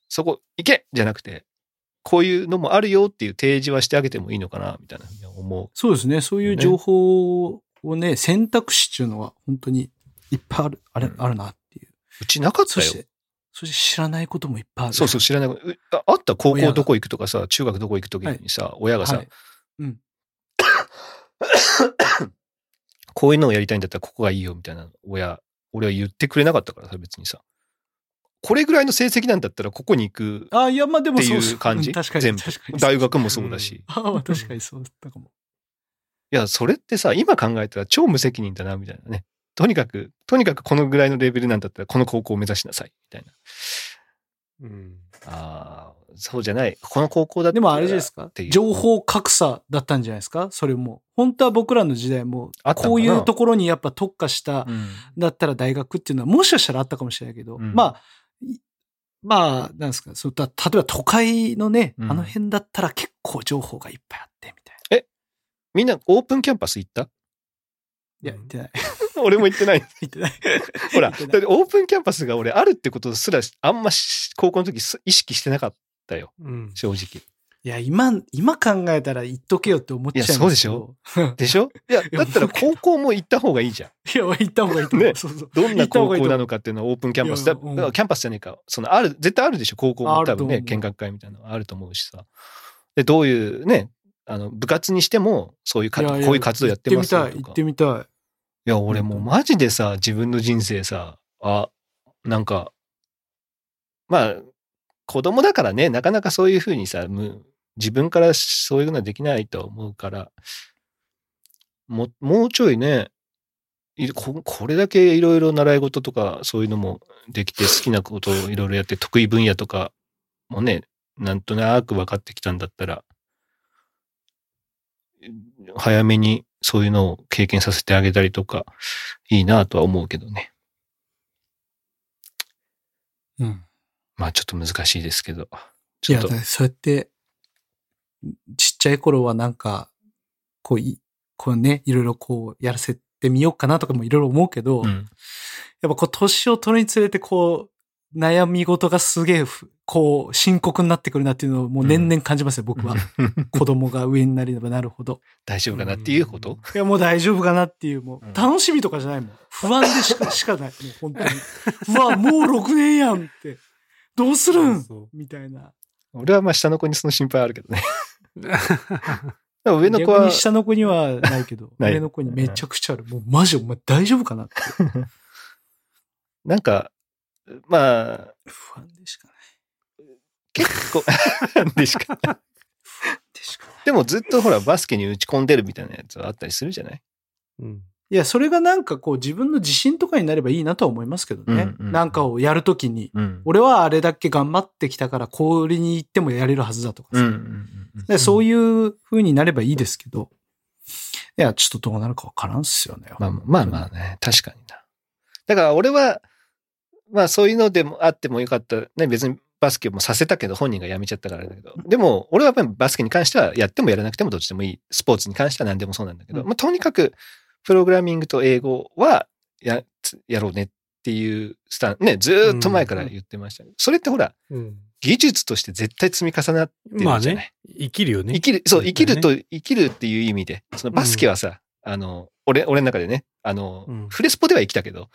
Speaker 1: そこ行けじゃなくて、こういうのもあるよっていう提示はしてあげてもいいのかな、みたいなふうに思う。
Speaker 3: そうですね。そういう情報をね、選択肢っていうのは本当にいっぱいある、あれ、
Speaker 1: うん
Speaker 3: あるなっう。
Speaker 1: うちなかったよ
Speaker 3: そし。て、知らないこともいっぱいある。
Speaker 1: そうそう、知らない。うああった高校どこ行くとかさ、中学どこ行くときにさ、親がさ、
Speaker 3: はい。うん。(coughs)
Speaker 1: こういうのをやりたいんだったらここがいいよみたいな親、俺は言ってくれなかったからさ、別にさ。これぐらいの成績なんだったらここに行く
Speaker 3: あ、いや、まあでも
Speaker 1: って
Speaker 3: そう
Speaker 1: いう感じ？
Speaker 3: ん確かに。
Speaker 1: 全部
Speaker 3: 確かに。
Speaker 1: 大学もそうだし。
Speaker 3: ああ、確かにそうだったかも。
Speaker 1: いや、それってさ、今考えたら超無責任だな、みたいなね。とにかく、とにかくこのぐらいのレベルなんだったらこの高校を目指しなさい、みたいな。
Speaker 2: うん。
Speaker 1: ああ、そうじゃない。この高校だったら
Speaker 3: でもあれですか？情報格差だったんじゃないですか？それも。本当は僕らの時代もこういうところにやっぱ特化した
Speaker 1: うん
Speaker 3: だったら大学っていうのはもしかしたらあったかもしれないけど、
Speaker 1: うん
Speaker 3: まあ、いまあ、なんですか、そうた例えば都会のね、
Speaker 1: うん
Speaker 3: あの辺だったら結構情報がいっぱいあってみたい
Speaker 1: みんなオープンキャンパス行った？
Speaker 3: な。いや、言ってない。(laughs)
Speaker 1: 俺も行ってない。
Speaker 3: 言ってない。
Speaker 1: ほら、オープンキャンパスが俺あるってことすらあんまし高校の時す意識してなかったよ、
Speaker 2: うん。
Speaker 1: 正直。
Speaker 3: いや、今、今考えたら言っとけよって思っちゃいます
Speaker 1: いやそうでしょ (laughs) でしょ？いや、だったら高校も行った方がいいじゃん。
Speaker 3: いや、行った方がいいと思う。
Speaker 1: ね
Speaker 3: そうそう。
Speaker 1: どんな高校なのかっていうのはオープンキャンパスだ。キャンパスじゃねえか。そのある、絶対あるでしょ、高校も多分ね、見学会みたいなのあると思うしさ。で、どういうね、あの、部活にしても、そういうか、こういう活動やってますよとか
Speaker 3: 行ってみたい、行ってみたい。
Speaker 1: いや、俺もうマジでさ、自分の人生さ、あ、なんか、まあ、子供だからね、なかなかそういうふうにさ、む自分からそういうのはできないと思うから、も、もうちょいね、いここれだけいろいろ習い事とかそういうのもできて好きなことをいろいろやって得意分野とかもね、なんとなく分かってきたんだったら、早めにそういうのを経験させてあげたりとか、いいなとは思うけどね。
Speaker 3: うん。
Speaker 1: まあちょっと難しいですけど。
Speaker 3: いや、
Speaker 1: ちょっと
Speaker 3: だ、そうやって、ちっちゃい頃はなんか、こうい、こうね、いろいろこう、やらせてみようかなとかもいろいろ思うけど、
Speaker 1: うん。
Speaker 3: やっぱこう、年を取るにつれてこう、悩み事がすげえふ、こう、深刻になってくるなっていうのをもう年々感じますよ、僕は。子供が上になればなるほど。
Speaker 1: 大丈夫かなっていうこと？
Speaker 3: いや、もう大丈夫かなっていう、も
Speaker 1: うん
Speaker 3: う、楽しみとかじゃないもん。不安でしか、(laughs) しかない。もう本当に。うわ、もう6年やんって。どうするん？みたいな。
Speaker 1: 俺はまあ下の子にその心配あるけどね。(laughs) 上の子は
Speaker 3: 下の子にはないけど、(laughs) 上の子にめちゃくちゃある。もうマジお前大丈夫かなって。
Speaker 1: なんか、まあ、
Speaker 3: 不安でしかない。
Speaker 1: 結構、(laughs) でしか。
Speaker 3: でしかない。
Speaker 1: でもずっとほら、バスケに打ち込んでるみたいなやつはあったりするじゃない？
Speaker 2: うん。
Speaker 3: いや、それがなんかこう自分の自信とかになればいいなとは思いますけどね。
Speaker 1: うんうん
Speaker 3: なんかをやるときに、
Speaker 1: うん。
Speaker 3: 俺はあれだけ頑張ってきたから氷に行ってもやれるはずだとかさ。
Speaker 1: うんうんうんうん。
Speaker 3: でそういう風になればいいですけど、いや、ちょっとどうなるかわからんっすよね。
Speaker 1: まあまあまあね、確かにな。だから俺は、まあそういうのでもあってもよかった。ね、別にバスケもさせたけど本人が辞めちゃったからだけど。でも俺はやっぱりバスケに関してはやってもやらなくてもどっちでもいい。スポーツに関しては何でもそうなんだけど、
Speaker 3: うん
Speaker 1: まあとにかくプログラミングと英語はや、つやろうねっていうスタン、ね、ずーっと前から言ってましたけど、それってほら、
Speaker 2: うん。
Speaker 1: 技術として絶対積み重なってるじゃない。
Speaker 2: まあね、生きるよね。
Speaker 1: 生きる、そう、生きる
Speaker 2: ね
Speaker 1: と、生きるっていう意味で、そのバスケはさ、あの、俺、俺の中でね、あの、
Speaker 2: うん
Speaker 1: フレスポでは生きたけど、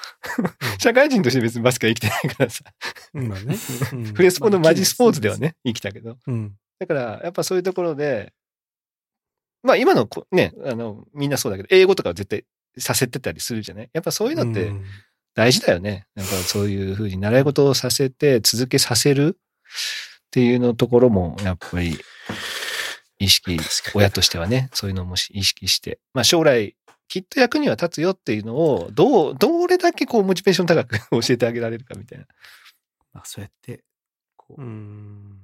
Speaker 1: 社会人として別にバスケは生きてないからさ、
Speaker 2: うんまあね。うん
Speaker 1: フレスポのマジスポーツではね、生きたけど。
Speaker 2: うん。
Speaker 1: だから、やっぱそういうところで、まあ今のこね、あの、みんなそうだけど、英語とかは絶対させてたりするじゃない？やっぱそういうのって
Speaker 2: うん
Speaker 1: 大事だよね。なんかそういうふうに習い事をさせて続けさせるっていうのところも、やっぱり意識、親としてはね、そういうのもし意識して、まあ将来、きっと役には立つよっていうのを、どう、どれだけこう、モチベーション高く (laughs) 教えてあげられるかみたいな。
Speaker 3: まあそうやって、こ
Speaker 2: う
Speaker 3: う、
Speaker 2: ん。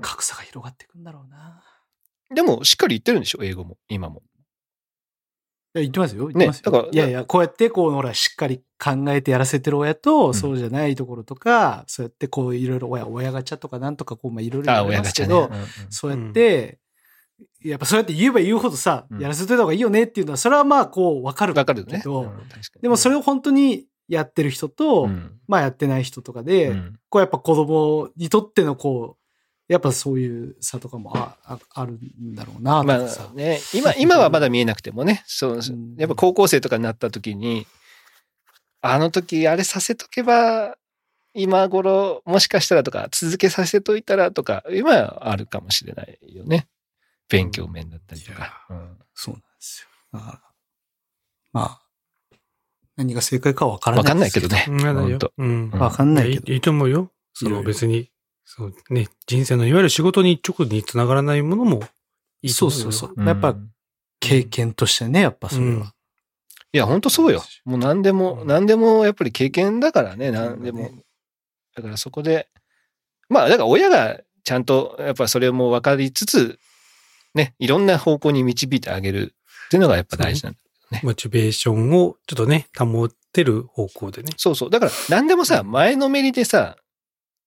Speaker 3: 格差が広がっていくんだろうな。
Speaker 1: でも、しっかり言ってるんでしょ英語も、今も。
Speaker 3: いや、言ってますよ。言ってますよ。
Speaker 1: だから
Speaker 3: いやいや、こうやって、こう、ほら、しっかり考えてやらせてる親と、
Speaker 1: ん
Speaker 3: そうじゃないところとか、そうやって、こう、いろいろ、親、親ガチャとかなんとか、こう、まあ、いろいろ
Speaker 1: あ、
Speaker 3: 言われ
Speaker 1: 親ガチャね。
Speaker 3: ますけど、
Speaker 1: うんうん
Speaker 3: そうやって、やっぱそうやって言えば言うほどさ、
Speaker 1: うん
Speaker 3: やらせてた方がいいよねっていうのは、それはまあ、こう、わかる。けど、
Speaker 1: うん
Speaker 3: でもそれを本当にやってる人と、
Speaker 1: うん
Speaker 3: まあやってない人とかで、
Speaker 1: うん
Speaker 3: こうやっぱ子供にとってのこう、やっぱそういう差とかもあああるんだろうなと
Speaker 1: ま。あね、今、今はまだ見えなくてもね、そう
Speaker 3: うん、
Speaker 1: やっぱ高校生とかになった時に、あの時あれさせとけば、今頃もしかしたらとか、続けさせといたらとか、今はあるかもしれないよね。勉強面だったりとか。うん
Speaker 3: そうなんですよ。だから、まあ、何が正解かはわからない。
Speaker 1: わかんないけど。ね。
Speaker 2: うんやだよ
Speaker 1: ほんと。
Speaker 2: うん。
Speaker 3: わかんないけど。
Speaker 2: いいいと思うよ。その別に、そうね、人生のいわゆる仕事に直につながらないものもいいと思よ
Speaker 3: そうそうそう。
Speaker 1: うん
Speaker 3: やっぱ経験としてね、やっぱそれは。
Speaker 1: いや、ほんとそうよ。もう何でも、
Speaker 2: うん
Speaker 1: 何でもやっぱり経験だからね、何でも。
Speaker 3: だ
Speaker 1: からそこで、まあ、だから親がちゃんと、やっぱそれも分かりつつ、ね、いろんな方向に導いてあげるっていうのがやっぱ大事なんだ。
Speaker 2: モチベーションをちょっとね、保ってる方向でね。
Speaker 1: そうそう。だから何でもさ、前のめりでさ、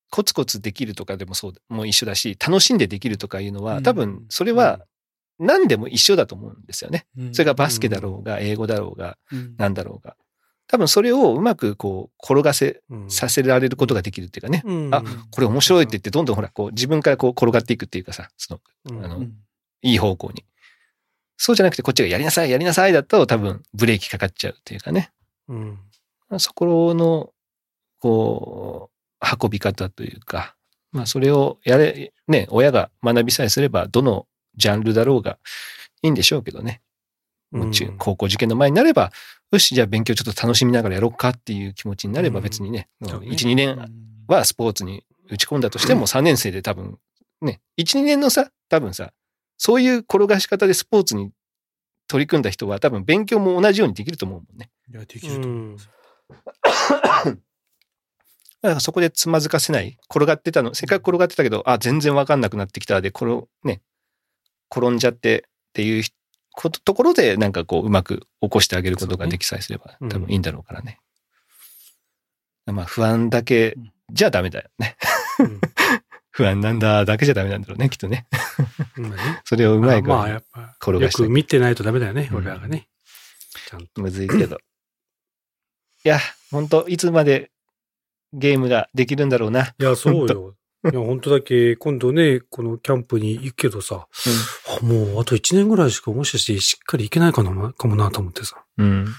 Speaker 1: コツコツできるとかでもそう、もう一緒だし、楽しんでできるとかいうのは、
Speaker 3: うん
Speaker 1: 多分それは何でも一緒だと思うんですよね。それがバスケだろうが、英語だろうが、
Speaker 3: うん
Speaker 1: なんだろうが。多分それをうまくこう、転がせ、
Speaker 2: うん
Speaker 1: させられることができるっていうかね。
Speaker 2: うん
Speaker 1: あこれ面白いって言って、どんどんほら、こう、自分からこう、転がっていくっていうかさ、その、
Speaker 2: うん
Speaker 1: あの
Speaker 3: うん
Speaker 1: いい方向に。そうじゃなくて、こっちがやりなさい、やりなさいだと、多分、ブレーキかかっちゃうっていうかね。
Speaker 2: うん
Speaker 1: そこの、こう、運び方というか、まあ、それをやれ、ね、親が学びさえすれば、どのジャンルだろうがいいんでしょうけどね。もう
Speaker 2: ん
Speaker 1: 高校受験の前になれば、よし、じゃあ勉強ちょっと楽しみながらやろうかっていう気持ちになれば
Speaker 2: うん
Speaker 1: 別にね、
Speaker 2: そうね
Speaker 1: 1、2年はスポーツに打ち込んだとしても3年生で多分、ね、1、2年のさ、多分さ、そういう転がし方でスポーツに取り組んだ人は多分勉強も同じようにできると思うもんね。
Speaker 3: いや、できると思います。
Speaker 1: だからそこでつまずかせない。転がってたの、せっかく転がってたけど、あ、全然わかんなくなってきたで、転、ね、転んじゃってっていうことところで、なんかこう、うまく起こしてあげることができさえすれば、
Speaker 2: うん
Speaker 1: 多分いいんだろうからね。まあ、不安だけじゃダメだよね。
Speaker 2: うん
Speaker 1: 不安なんだだけじゃダメなんだろうね、きっとね。
Speaker 2: まあね (laughs)
Speaker 1: それをうまい具
Speaker 2: まあ、
Speaker 1: 合に
Speaker 2: やっぱ、よ
Speaker 1: 転がして
Speaker 2: く見てないとダメだよね、
Speaker 1: うん
Speaker 2: 俺らがね。ちゃんと。
Speaker 1: むずいけど。いや、本当いつまでゲームができるんだろうな。
Speaker 2: いや、そうよ。いや、本当だけ、今度ね、このキャンプに行くけどさ、あもうあと1年ぐらいしかもしかしてしっかり行けないかな、かもなと思ってさ。
Speaker 1: うん。うん。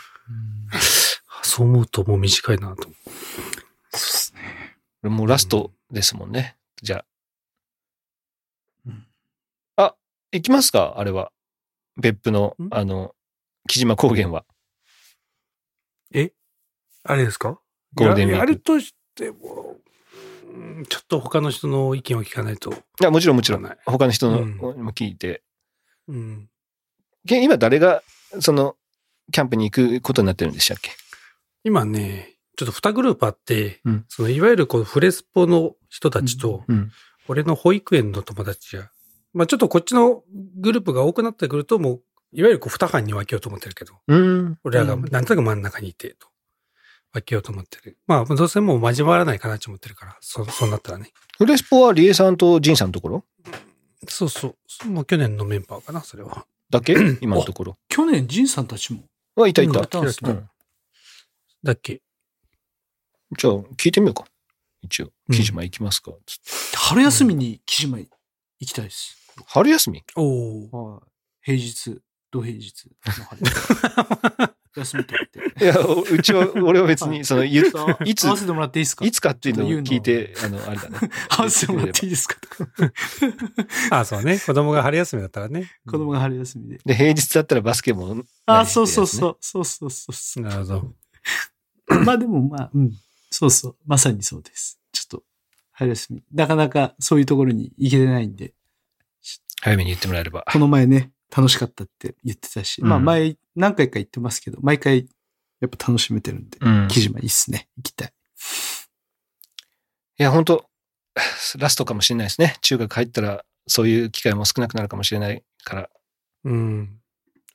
Speaker 2: そう思うともう短いなと思
Speaker 3: そうですね。
Speaker 1: もうラストですもんね。じゃあ。
Speaker 3: うん
Speaker 1: あ、行きますか？あれは。別府の
Speaker 2: ん、
Speaker 1: あの、木島高原は。
Speaker 2: え？あれですか？
Speaker 1: ゴールデンウィーク
Speaker 2: あれとしても、うんちょっと他の人の意見を聞かないと。
Speaker 1: いや、もちろんもちろん。他の人の
Speaker 2: うん
Speaker 1: も聞いて。
Speaker 2: うん。
Speaker 1: け今誰が、その、キャンプに行くことになってるんでしたっけ？
Speaker 2: 今ね、ちょっと2グループあって、
Speaker 1: うん
Speaker 2: そのいわゆるこのフレスポの人たちと、
Speaker 1: うん。
Speaker 2: 俺の保育園の友達が、まあちょっとこっちのグループが多くなってくると、もう、いわゆるこう2班に分けようと思ってるけど、
Speaker 1: うん。
Speaker 2: 俺らが
Speaker 3: うん
Speaker 2: なんとなく真ん中にいて、と。分けようと思ってる。まあ、どうせもう交わらないかなと思ってるから、そそうなったらね。
Speaker 1: フレスポはリエさんとジンさんのところ？
Speaker 2: そうそう。もう去年のメンバーかな、それは。
Speaker 1: だけ？(clears throat) 今のところ。
Speaker 3: 去年、ジンさんたちも？
Speaker 1: はいたいた。
Speaker 3: うん
Speaker 2: だっけ
Speaker 1: じゃあ、聞いてみようか。一応。
Speaker 2: うん
Speaker 1: 木島行きますか、つって
Speaker 3: 春休みに木島行きたいです。
Speaker 1: 春休み？
Speaker 2: おお。
Speaker 3: はい。平日、土平日の春 (laughs) 休み取って。
Speaker 1: いや、おうちは、俺は別に、その、言う
Speaker 3: さあ
Speaker 1: いつ
Speaker 3: 合わせてもらっていいですか？
Speaker 1: いつかっていうのを聞いて、あの、あれだね。(laughs)
Speaker 3: 合わせてもらっていいですか？(laughs)
Speaker 2: あ、そうね。子供が春休みだったらね。
Speaker 3: 子供が春休みで。
Speaker 1: で、平日だったらバスケも、
Speaker 3: あ、そうそうそう。そうそうそうそう。
Speaker 2: なるほど。
Speaker 3: まあでもまあ、うん。そうそう。まさにそうです。ちょっと、春休み。なかなかそういうところに行けてないんで、
Speaker 1: 早めに言ってもらえれば。
Speaker 3: この前ね、楽しかったって言ってたし、
Speaker 1: うん
Speaker 3: まあ前、何回か言ってますけど、毎回、やっぱ楽しめてるんで、
Speaker 1: うん。
Speaker 3: 木島いいっすね。行きたい。
Speaker 1: いや、本当ラストかもしれないですね。中学入ったら、そういう機会も少なくなるかもしれないから。
Speaker 2: うん。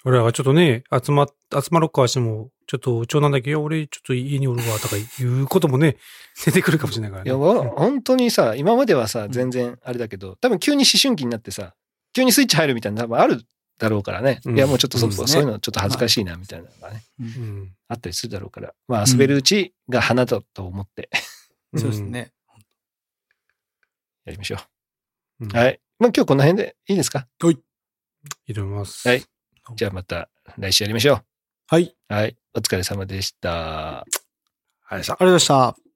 Speaker 2: 俺らがちょっとね、集ま、集まろっかしても、ちょっと長男だけ、いや、俺ちょっと家におるわ、とかいうこともね、(laughs) 出てくるかもしれないからね。
Speaker 1: いや、わ本当にさ、今まではさ、全然あれだけど、多分急に思春期になってさ、急にスイッチ入るみたいなの多分あるだろうからね。
Speaker 2: うん
Speaker 1: いや、もうちょっとそ
Speaker 3: う
Speaker 1: そういうのちょっと恥ずかしいな、みたいなのがね、
Speaker 2: うん。
Speaker 1: あったりするだろうから。まあ、遊べるうちが花だと思って
Speaker 3: そうですね。
Speaker 1: やりましょ
Speaker 2: う。
Speaker 1: はい。まあ、今日この辺でいいですか？
Speaker 2: 挑みます。
Speaker 1: はい。じゃあまた来週やりましょ
Speaker 3: はい。
Speaker 1: う。はい。お疲れ様でした。
Speaker 2: はい、
Speaker 3: ありがとうございました。